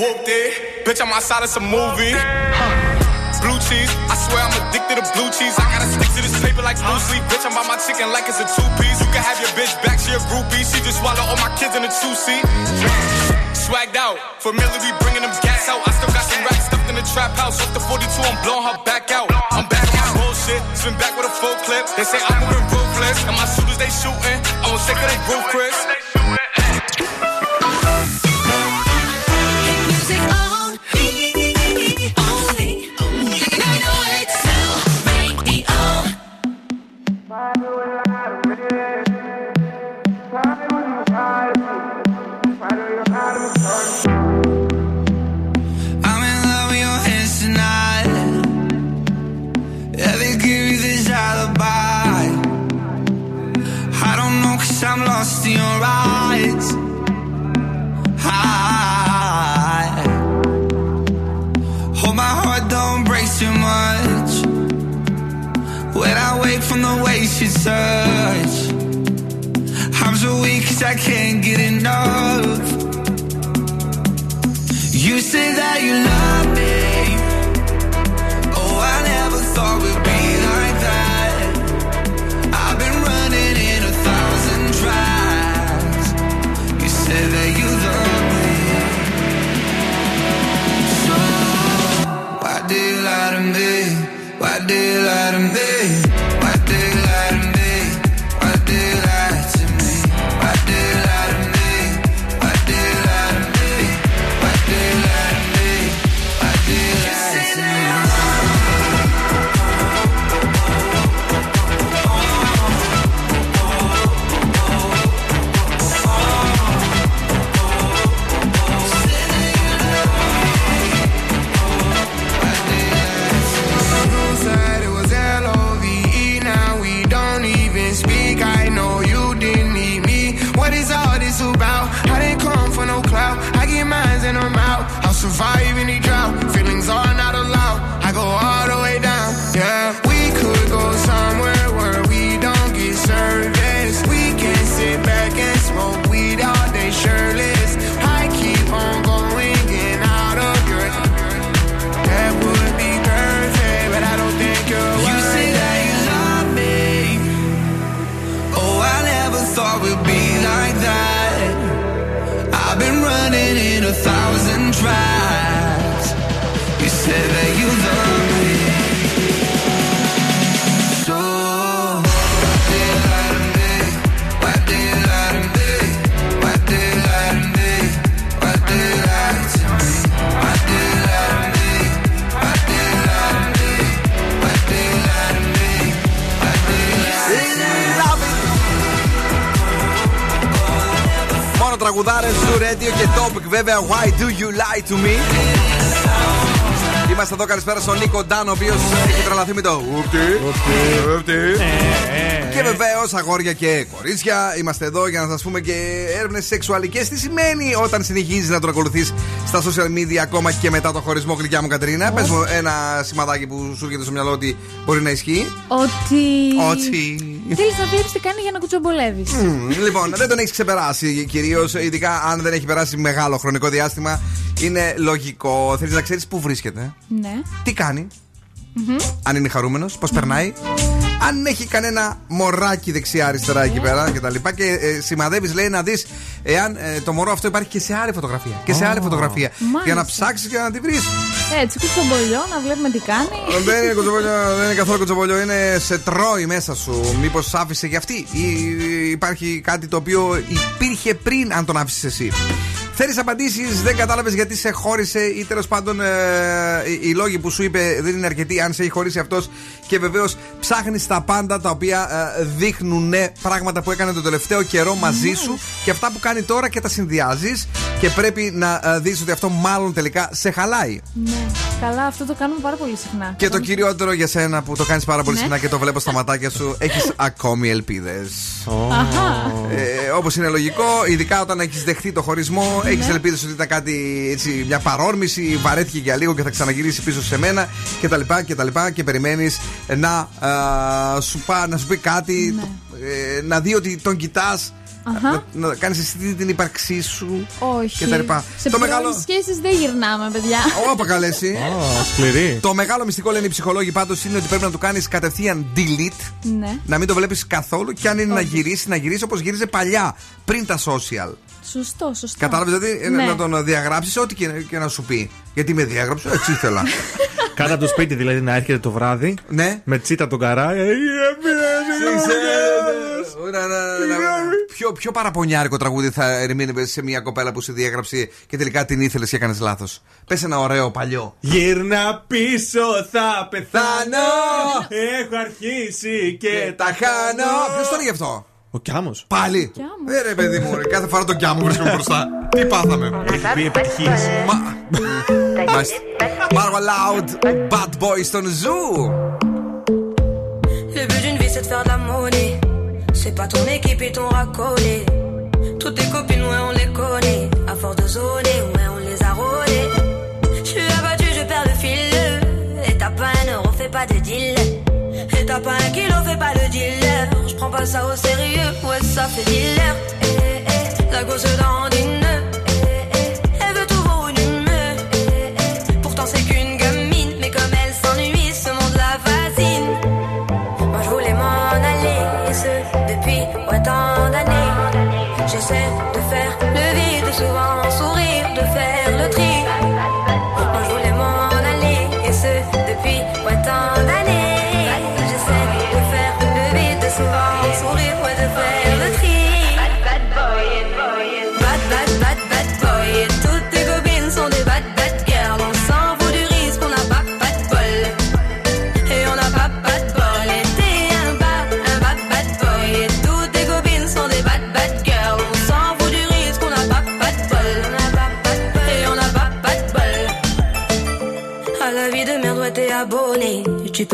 Whooped it, bitch, I'm outside of some movie. Blue cheese, I swear I'm addicted to blue cheese. I gotta stick to this paper like blue sleep. Bitch, I'm by my chicken like it's a two piece. You can have your bitch back, she a groupie. She just swallow all my kids in a two seat. Swagged out, familiar, we bringing them gas out. I still got some racks stuffed in the trap house. Off the 42, I'm blowing her back out. I'm back on my bullshit, spin back with a full clip. They say I'm moving ruthless, and my shooters they shooting. I won't take of they roof, Chris. touch. I'm so weak cause I can't get enough. You say that you love me. Oh, I never thought we'd be like that. I've been running in a thousand tries. You said that you love me. So, why do you lie to me? Why do you lie to me? Μόνο τραγουδάρες του Radio και Topic βέβαια Why do you lie to me; Είμαστε εδώ καλησπέρα στον Νίκο Ντάν Ο οποίος έχει τρελαθεί με το Ουφτί Ουφτί Και βεβαίως αγόρια και κορίτσια Είμαστε εδώ για να σας πούμε και έρευνες σεξουαλικές Τι σημαίνει όταν συνεχίζεις να τον ακολουθείς Στα social media ακόμα και μετά το χωρισμό Γλυκιά μου Κατρίνα Πες μου ένα σημαδάκι που σου έρχεται στο μυαλό ότι μπορεί να ισχύει Ότι. Ότι Θέλεις να βλέπει τι κάνει για να κουτσομπολεύεις. Μμμ, Λοιπόν, δεν τον έχεις ξεπεράσει κυρίως, ειδικά αν δεν έχει περάσει μεγάλο χρονικό διάστημα. Είναι λογικό. Θέλεις να ξέρεις πού βρίσκεται, Ναι. τι κάνει, Μμμ. αν είναι χαρούμενος, πώς περνάει, αν έχει κανένα μωράκι δεξιά-αριστερά εκεί πέρα κτλ. Και, και ε, σημαδεύεις, λέει, να δεις εάν ε, το μωρό αυτό υπάρχει και σε άλλη φωτογραφία. Και σε άλλη φωτογραφία. Μάλιστα. Για να ψάξει και να τη βρεις. Έτσι, κουτσομπολιό, να βλέπουμε τι κάνει. δεν, είναι κοτσοβολιό, δεν είναι καθόλου κοτσοβολιό, είναι σε τρώει μέσα σου. Μήπως άφησε για αυτή, ή υπάρχει κάτι το οποίο υπήρχε πριν, αν τον άφησες εσύ; Θέλεις απαντήσεις, δεν κατάλαβες γιατί σε χώρισε ή τέλος πάντων ε, οι, οι λόγοι που σου είπε δεν είναι αρκετοί, αν σε έχει χωρίσει αυτός. Και βεβαίως ψάχνεις τα πάντα τα οποία ε, δείχνουν πράγματα που έκανε τον τελευταίο καιρό μαζί σου και αυτά που κάνει τώρα και τα συνδυάζεις. Και πρέπει να ε, δεις ότι αυτό μάλλον τελικά σε χαλάει. Ναι. Καλά, αυτό το κάνουμε πάρα πολύ συχνά. Και το κυριότερο για σένα που το κάνεις πάρα πολύ Ναι. συχνά και το βλέπω στα ματάκια σου, <laughs> έχεις ακόμη ελπίδες. Αχα. Ε, Όπως είναι λογικό, ειδικά όταν έχεις δεχτεί το χωρισμό, Ναι. έχεις ελπίδες ότι ήταν κάτι έτσι, μια παρόρμηση, βαρέθηκε για λίγο και θα ξαναγυρίσει πίσω σε μένα κτλ. Και, τα λοιπά, και περιμένεις να, α, σου πά, να σου πει κάτι, Ναι. το- ε, να δει ότι τον κοιτάς. Αχα. Να, να κάνεις εσύ την ύπαρξή σου Όχι. και τα λοιπά. Σε το πρώην μεγάλο. σχέσεις δεν γυρνάμε, παιδιά. Όπα καλέσει. Σκληρή. Το μεγάλο μυστικό λένε οι ψυχολόγοι πάντως είναι ότι πρέπει να του κάνεις κατευθείαν delete. Ναι. Να μην το βλέπεις καθόλου και αν είναι να γυρίσει, να γυρίσει όπως γύριζε παλιά, πριν τα social. Σωστό, σωστό. Κατάλαβε δηλαδή ε, Ναι. να τον διαγράψει ό,τι και, και να σου πει. Γιατί με διάγραψε, έτσι ήθελα. Κάτω από το σπίτι δηλαδή να έρχεται το βράδυ. Ναι. Με τσίτα τον καρά. ε, Να- να- να- Ποιο, ποιο παραπονιάρικο τραγούδι θα ερμήνευε σε μια κοπέλα που σε διέγραψε και τελικά την ήθελε και έκανε λάθο. Πε ένα ωραίο παλιό. Γύρνα πίσω θα πεθάνω. Έχω αρχίσει και τα χάνω. Ποιο το έλεγε αυτό. Ο Κιάμο. Πάλι. Ε, ρε παιδί μου, ρε, κάθε φορά τον κιάμο βρίσκομαι μπροστά. Τι πάθαμε. Έχει πει επιτυχίε. Μάλιστα. Marwa Loud, Bad Boy στον Ζου. Le but d'une vie c'est de faire de la monnaie. C'est pas ton équipe et ton racolé. Toutes tes copines, ouais, on les connaît. À force de zoner, ouais, on les a rôlées. Je suis abattu, je perds le fil. Et t'as pas un euro, fais pas de deal. T'as pas un kilo, fais pas le dealer. Je prends pas ça au sérieux, ouais, ça fait dealer. Eh, eh, la dans. Eh, veut tout voir une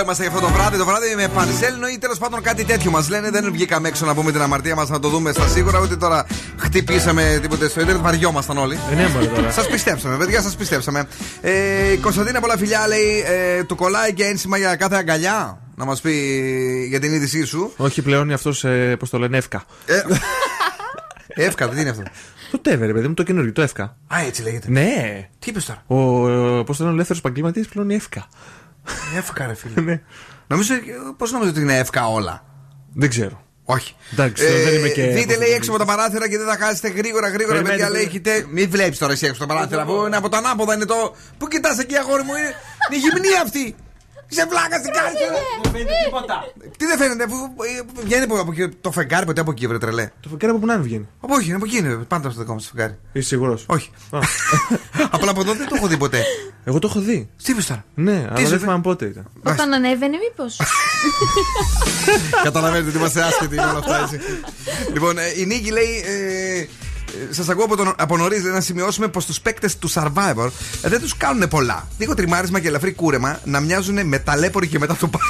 Είμαστε για αυτό το βράδυ. Το βράδυ με πανσέλινο ή τέλος πάντων κάτι τέτοιο μας λένε. Δεν βγήκαμε έξω να πούμε την αμαρτία μας να το δούμε στα σίγουρα. Ούτε τώρα χτυπήσαμε τίποτε στο Ιντερνετ. Βαριόμασταν όλοι. Ε, ναι, μωρέ, τώρα. Σας πιστέψαμε, παιδιά, σας πιστέψαμε. Ε, η Κωνσταντίνα πολλά φιλιά λέει: ε, Του κολλάει και ένσημα για κάθε αγκαλιά. Να μας πει για την είδησή σου. Όχι πλέον αυτός, ε, πώς το λένε, εύκα. Ε, <laughs> Εύκα, τι είναι αυτό. Το τέβε, ρε παιδί μου, το καινούριο, το εύκα. Α, έτσι λέγεται. Ναι. Τι είπες τώρα; Ο, πώς το λένε, ο ελεύθερος επαγγελματίας πλέον είναι εύκα. Εύκα, ρε φίλε. Ναι. Νομίζω, πώς νομίζω ότι είναι εύκα όλα; Δεν ξέρω. Όχι. Εντάξει, δεν είμαι και. Δείτε, λέει, έξω από τα παράθυρα και δεν θα χάσετε γρήγορα, γρήγορα, Περιμένετε, παιδιά. Λέει, περιμένετε. έχετε. Μην βλέπεις τώρα εσύ έξω από τα παράθυρα. Που είναι από τα ανάποδα είναι το. Πού κοιτάς εκεί, αγόρι μου, είναι, είναι η γυμνή αυτή. Είσαι βλάκα στην κάρτα. Δεν φαίνεται τίποτα. Τι δεν φαίνεται, αφού ε, βγαίνει από από εκεί το φεγγάρι ποτέ από εκεί, βρε τρελέ. Το φεγγάρι από πού να είναι βγαίνει; Από όχι, είναι από εκεί είναι. Πάντα στο δικό μας το φεγγάρι. Είσαι σίγουρος; Όχι. <laughs> Απλά από εδώ δεν το έχω δει ποτέ. Εγώ το έχω δει. Τι είπες τώρα; Ναι, σου αλλά δεν είπε; θυμάμαι πότε ήταν. Όταν ανέβαινε, μήπως; <laughs> Καταλαβαίνετε ότι είμαστε άσχετοι με όλα αυτά έτσι. λοιπόν, ε, η Νίκη λέει. Ε, Σας ακούω από, τον, από νωρίς να σημειώσουμε πως τους παίκτες του Survivor ε, δεν τους κάνουν πολλά. Λίγο τριμάρισμα και ελαφρύ κούρεμα να μοιάζουν με ταλέποροι και μετά το πάνω.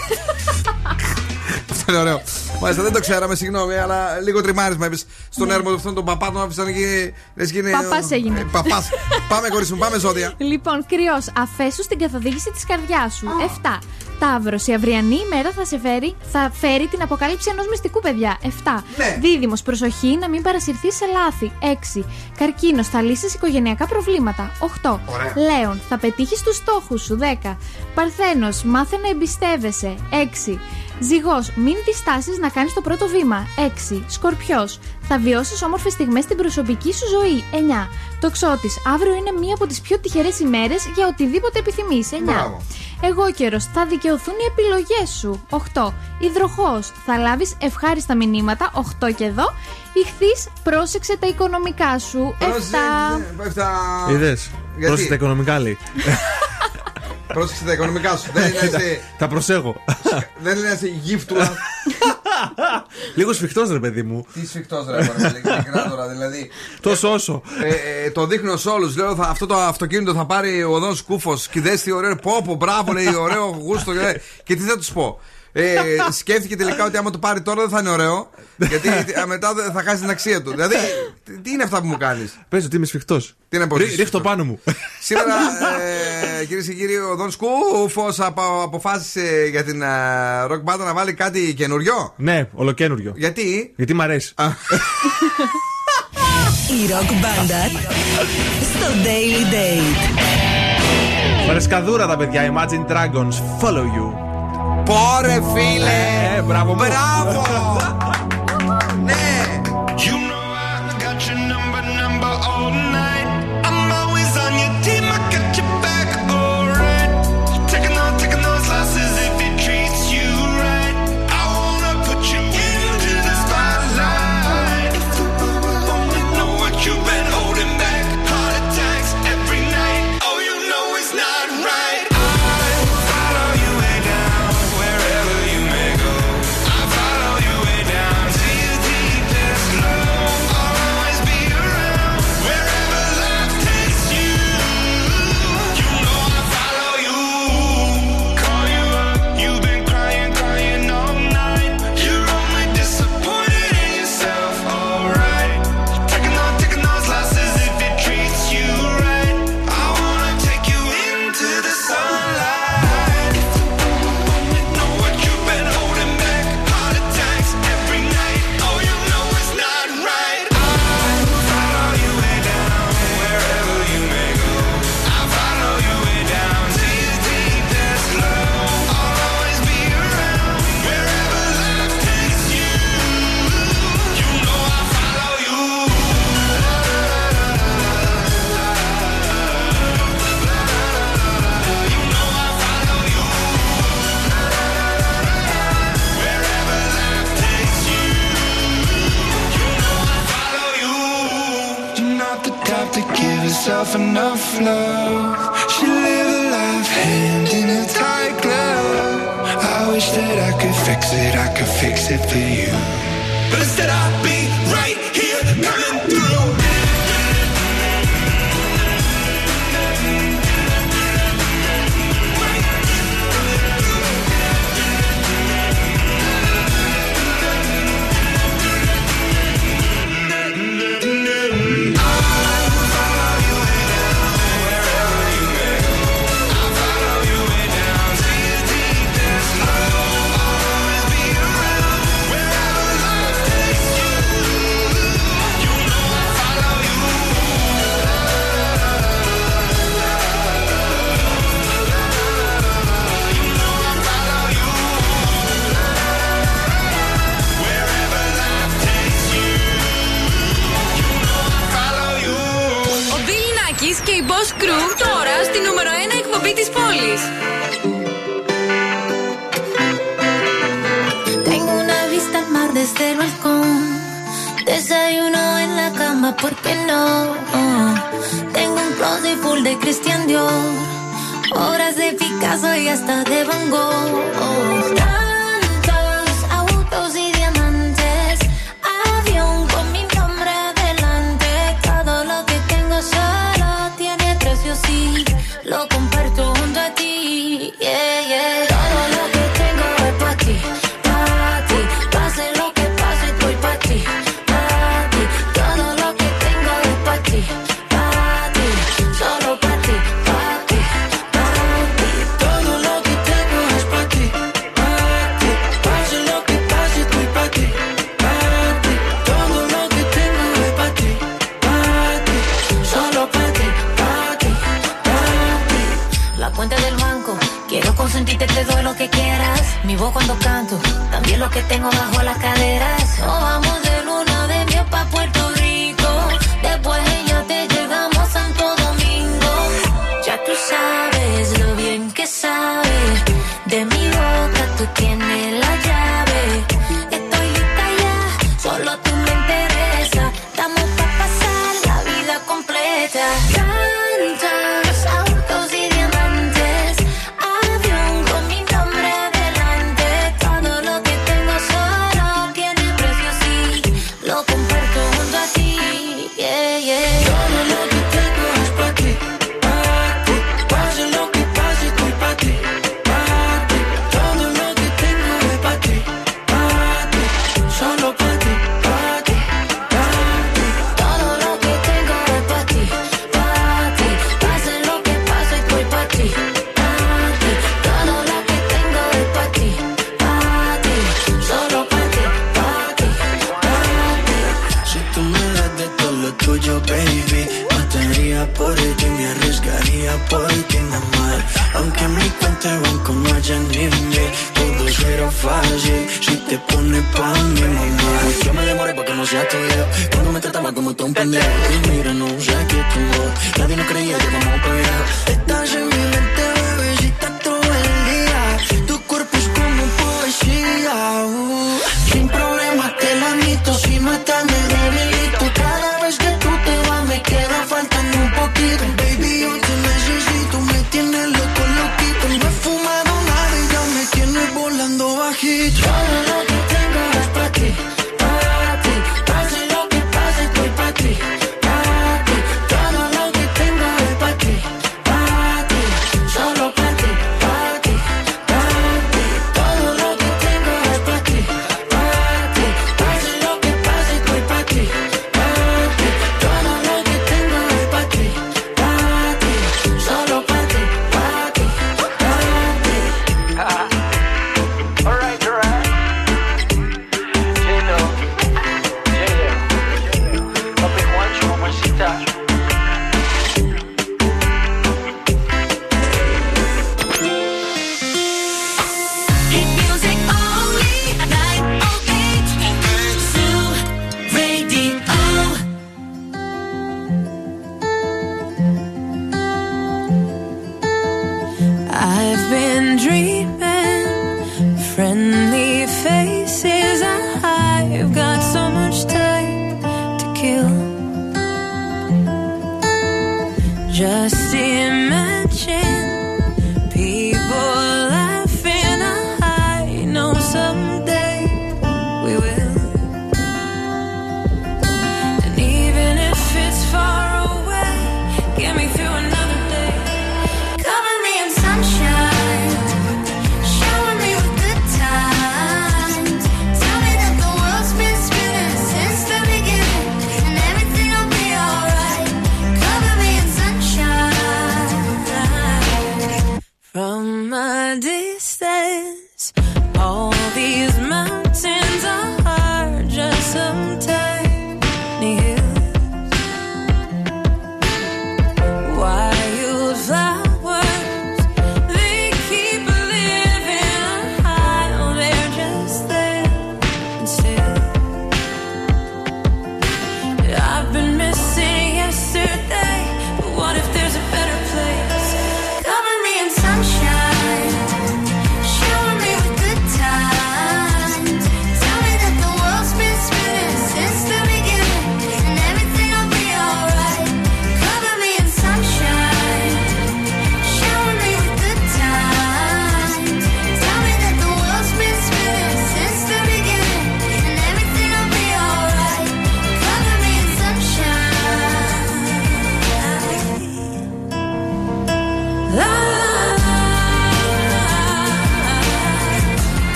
Αυτό είναι ωραίο. Μάλιστα δεν το ξέραμε, συγγνώμη, αλλά λίγο τριμάρισμα έπεισε στον έρμο του αυτόν τον παπά, τον άφησαν εκεί. λες και είναι- Παπάς έγινε. Ε, παπάς. πάμε, κορίτσι μου, πάμε ζώδια. Λοιπόν, κρυός, αφέσου στην καθοδήγηση της καρδιάς σου. 7. Ταύρος, η αυριανή ημέρα θα σε φέρει, θα φέρει την αποκάλυψη ενός μυστικού, παιδιά. 7. Ναι. Δίδυμος, προσοχή να μην παρασυρθεί σε λάθη. 6. Καρκίνος, θα λύσεις οικογενειακά προβλήματα. 8. Ωραία. Λέων, θα πετύχεις τους στόχους σου. 10. Παρθένος, μάθε να εμπιστεύεσαι. 6. Ζυγός, μην διστάσεις να κάνεις το πρώτο βήμα. 6. Σκορπιός, θα βιώσεις όμορφες στιγμές στην προσωπική σου ζωή. 9. Τοξότη, αύριο είναι μία από τις πιο τυχερές ημέρες για οτιδήποτε επιθυμείς. 9. Μπράβο. Εγώ καιρο, θα δικαιωθούν οι επιλογές σου. 8. Υδροχός, θα λάβεις ευχάριστα μηνύματα. 8 και εδώ. Ιχθύ, πρόσεξε τα οικονομικά σου. 7. Εφτά. Είδες. Γιατί; Πρόσεχε τα οικονομικά λέει. <laughs> Πρόσεξε τα οικονομικά σου. Δεν είναι εσύ- Τα προσέχω. δεν είναι εσύ γύφτουλα. Λίγο σφιχτός ρε παιδί μου. Τι σφιχτός ρε, μωρέ, ειλικρινά τώρα, δηλαδή. Τόσο όσο. Ε, ε, το δείχνω σε όλους. Λέω θα, αυτό το αυτοκίνητο θα πάρει ο οδόν σκούφο. Και δες τι ωραίο. Πω, πω, μπράβο, λέει ωραίο γούστο. Και, λέει, και τι θα τους πω. Ε, σκέφτηκε τελικά ότι άμα το πάρει τώρα δεν θα είναι ωραίο. Γιατί ε, μετά δεν θα χάσει την αξία του. Δηλαδή, τι- τι είναι αυτά που μου κάνεις; Πες ότι είμαι σφιχτός. Τι να πω, Ρί- είσαι Ρίχτω σφιχτός. πάνω μου. Σήμερα, <laughs> ε, κυρίες και κύριοι, ο Δον Σκούφος αποφάσισε για την ε, ροκ μπάντα να βάλει κάτι καινούριο. Ναι, ολοκαίνουργιο. Γιατί; Γιατί μ' αρέσει. Η ροκ μπάντα στο Daily Date. Φρεσκαδούρα τα παιδιά. Imagine Dragons. Follow you. Πω ρε φίλε! Ε, μπράβο enough, enough love. ¿por qué no? Tengo un closet full de Christian Dior, obras de Picasso y hasta de Van Gogh. Oh, tantos autos y diamantes, avión con mi nombre adelante. Todo lo que tengo solo tiene precio si lo comparto.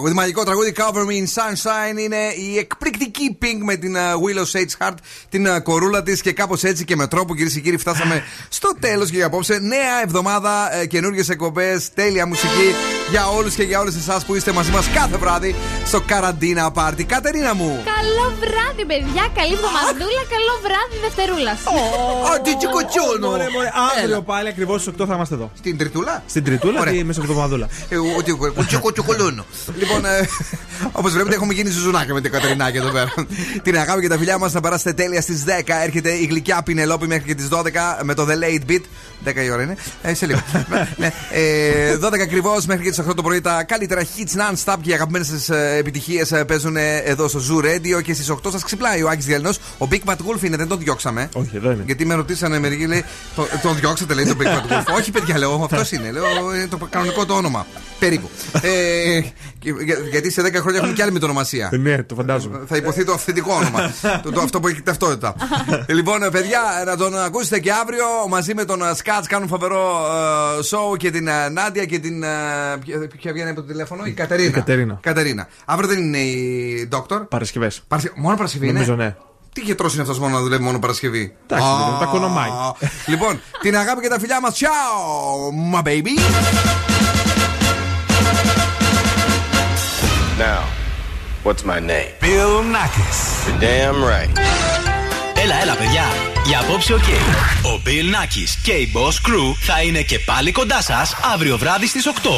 Τραγούδι, μαγικό τραγούδι. Cover Me in Sunshine είναι η εκπληκτική Pink με την uh, Willow Sage Heart, την uh, κορούλα της και κάπως έτσι και με τρόπο, κυρίες και κύριοι, φτάσαμε <laughs> στο τέλος και για απόψε. Νέα εβδομάδα, ε, καινούργιες εκπομπές, τέλεια μουσική για όλους και για όλες εσάς που είστε μαζί μας κάθε βράδυ στο Καραντίνα Πάρτι. Κατερίνα μου! Καλό βράδυ, παιδιά. Καλή εβδομαδούλα. Καλό βράδυ, Δευτερούλα. Μωρέ, μωρέ, Αύριο πάλι ακριβώς στι 8 θα είμαστε εδώ. Στην Τριτούλα; Στην Τριτούλα Ωραία. ή μεσοβδομαδούλα. Ε, Ότι κουτσοκοτσοκολούνο. Λοιπόν, όπως βλέπετε, έχουμε γίνει ζουζουνάκια με την Κατερινάκη εδώ πέρα. Την αγάπη και τα φιλιά μας να περάσετε τέλεια στις 10. Έρχεται η γλυκιά Πινελόπη μέχρι και τις 12 με το The Late Beat. 10 η ώρα είναι. Ε, σε λίγο. <laughs> ναι, ε, 12 ακριβώς μέχρι και τις 8 το πρωί τα καλύτερα hits non-stop και οι αγαπημένες σας επιτυχίες παίζουν εδώ στο Zoo Radio και στις 8 σας ξυπνάει ο Άκης Διαλυνό. Ο Big Matt Wolf είναι, δεν τον διώξαμε. Όχι, εδώ είναι. Γιατί με ρωτήσανε μερικοί, λέει, «Το- τον διώξατε, λέει, τον Big Matt Wolf. <laughs> Όχι, παιδιά, λέω, αυτός είναι. Λέω, είναι το κανονικό το όνομα. Περίπου. ε, και- για- γιατί σε 10 χρόνια έχουμε κι άλλη μετονομασία. Ε, Ναι, το φαντάζομαι. Θα υποθεί το αυθεντικό όνομα. <laughs> το, το- αυτό που έχει ταυτότητα. Ε, <laughs> λοιπόν, ε, παιδιά, να τον ακούσετε και αύριο μαζί με τον Σκάτς. Κάνουν φοβερό ε, show και την ε, Νάντια και την. ε, ποια- Ποια βγαίνει από το τηλέφωνο, η Κατερίνα. Η Κατερίνα. Κατερίνα. Αύριο δεν είναι η Ντόκτορ. Παρασκευές. Μόνο Παρασκευή είναι; Νομίζω ναι. Τι γιατρό είναι αυτός μόνο να δουλεύει μόνο Παρασκευή; Εντάξει, Α, τα κονομάει. Λοιπόν, την αγάπη και τα φιλιά μας. Ciao, my baby. Now, what's my name? Bill Nakis. You're damn right. Έλα, έλα, παιδιά. Για απόψε, οκ. Ο Bill Nakis και η Boss Crew θα είναι και πάλι κοντά σας αύριο βράδυ στις 8.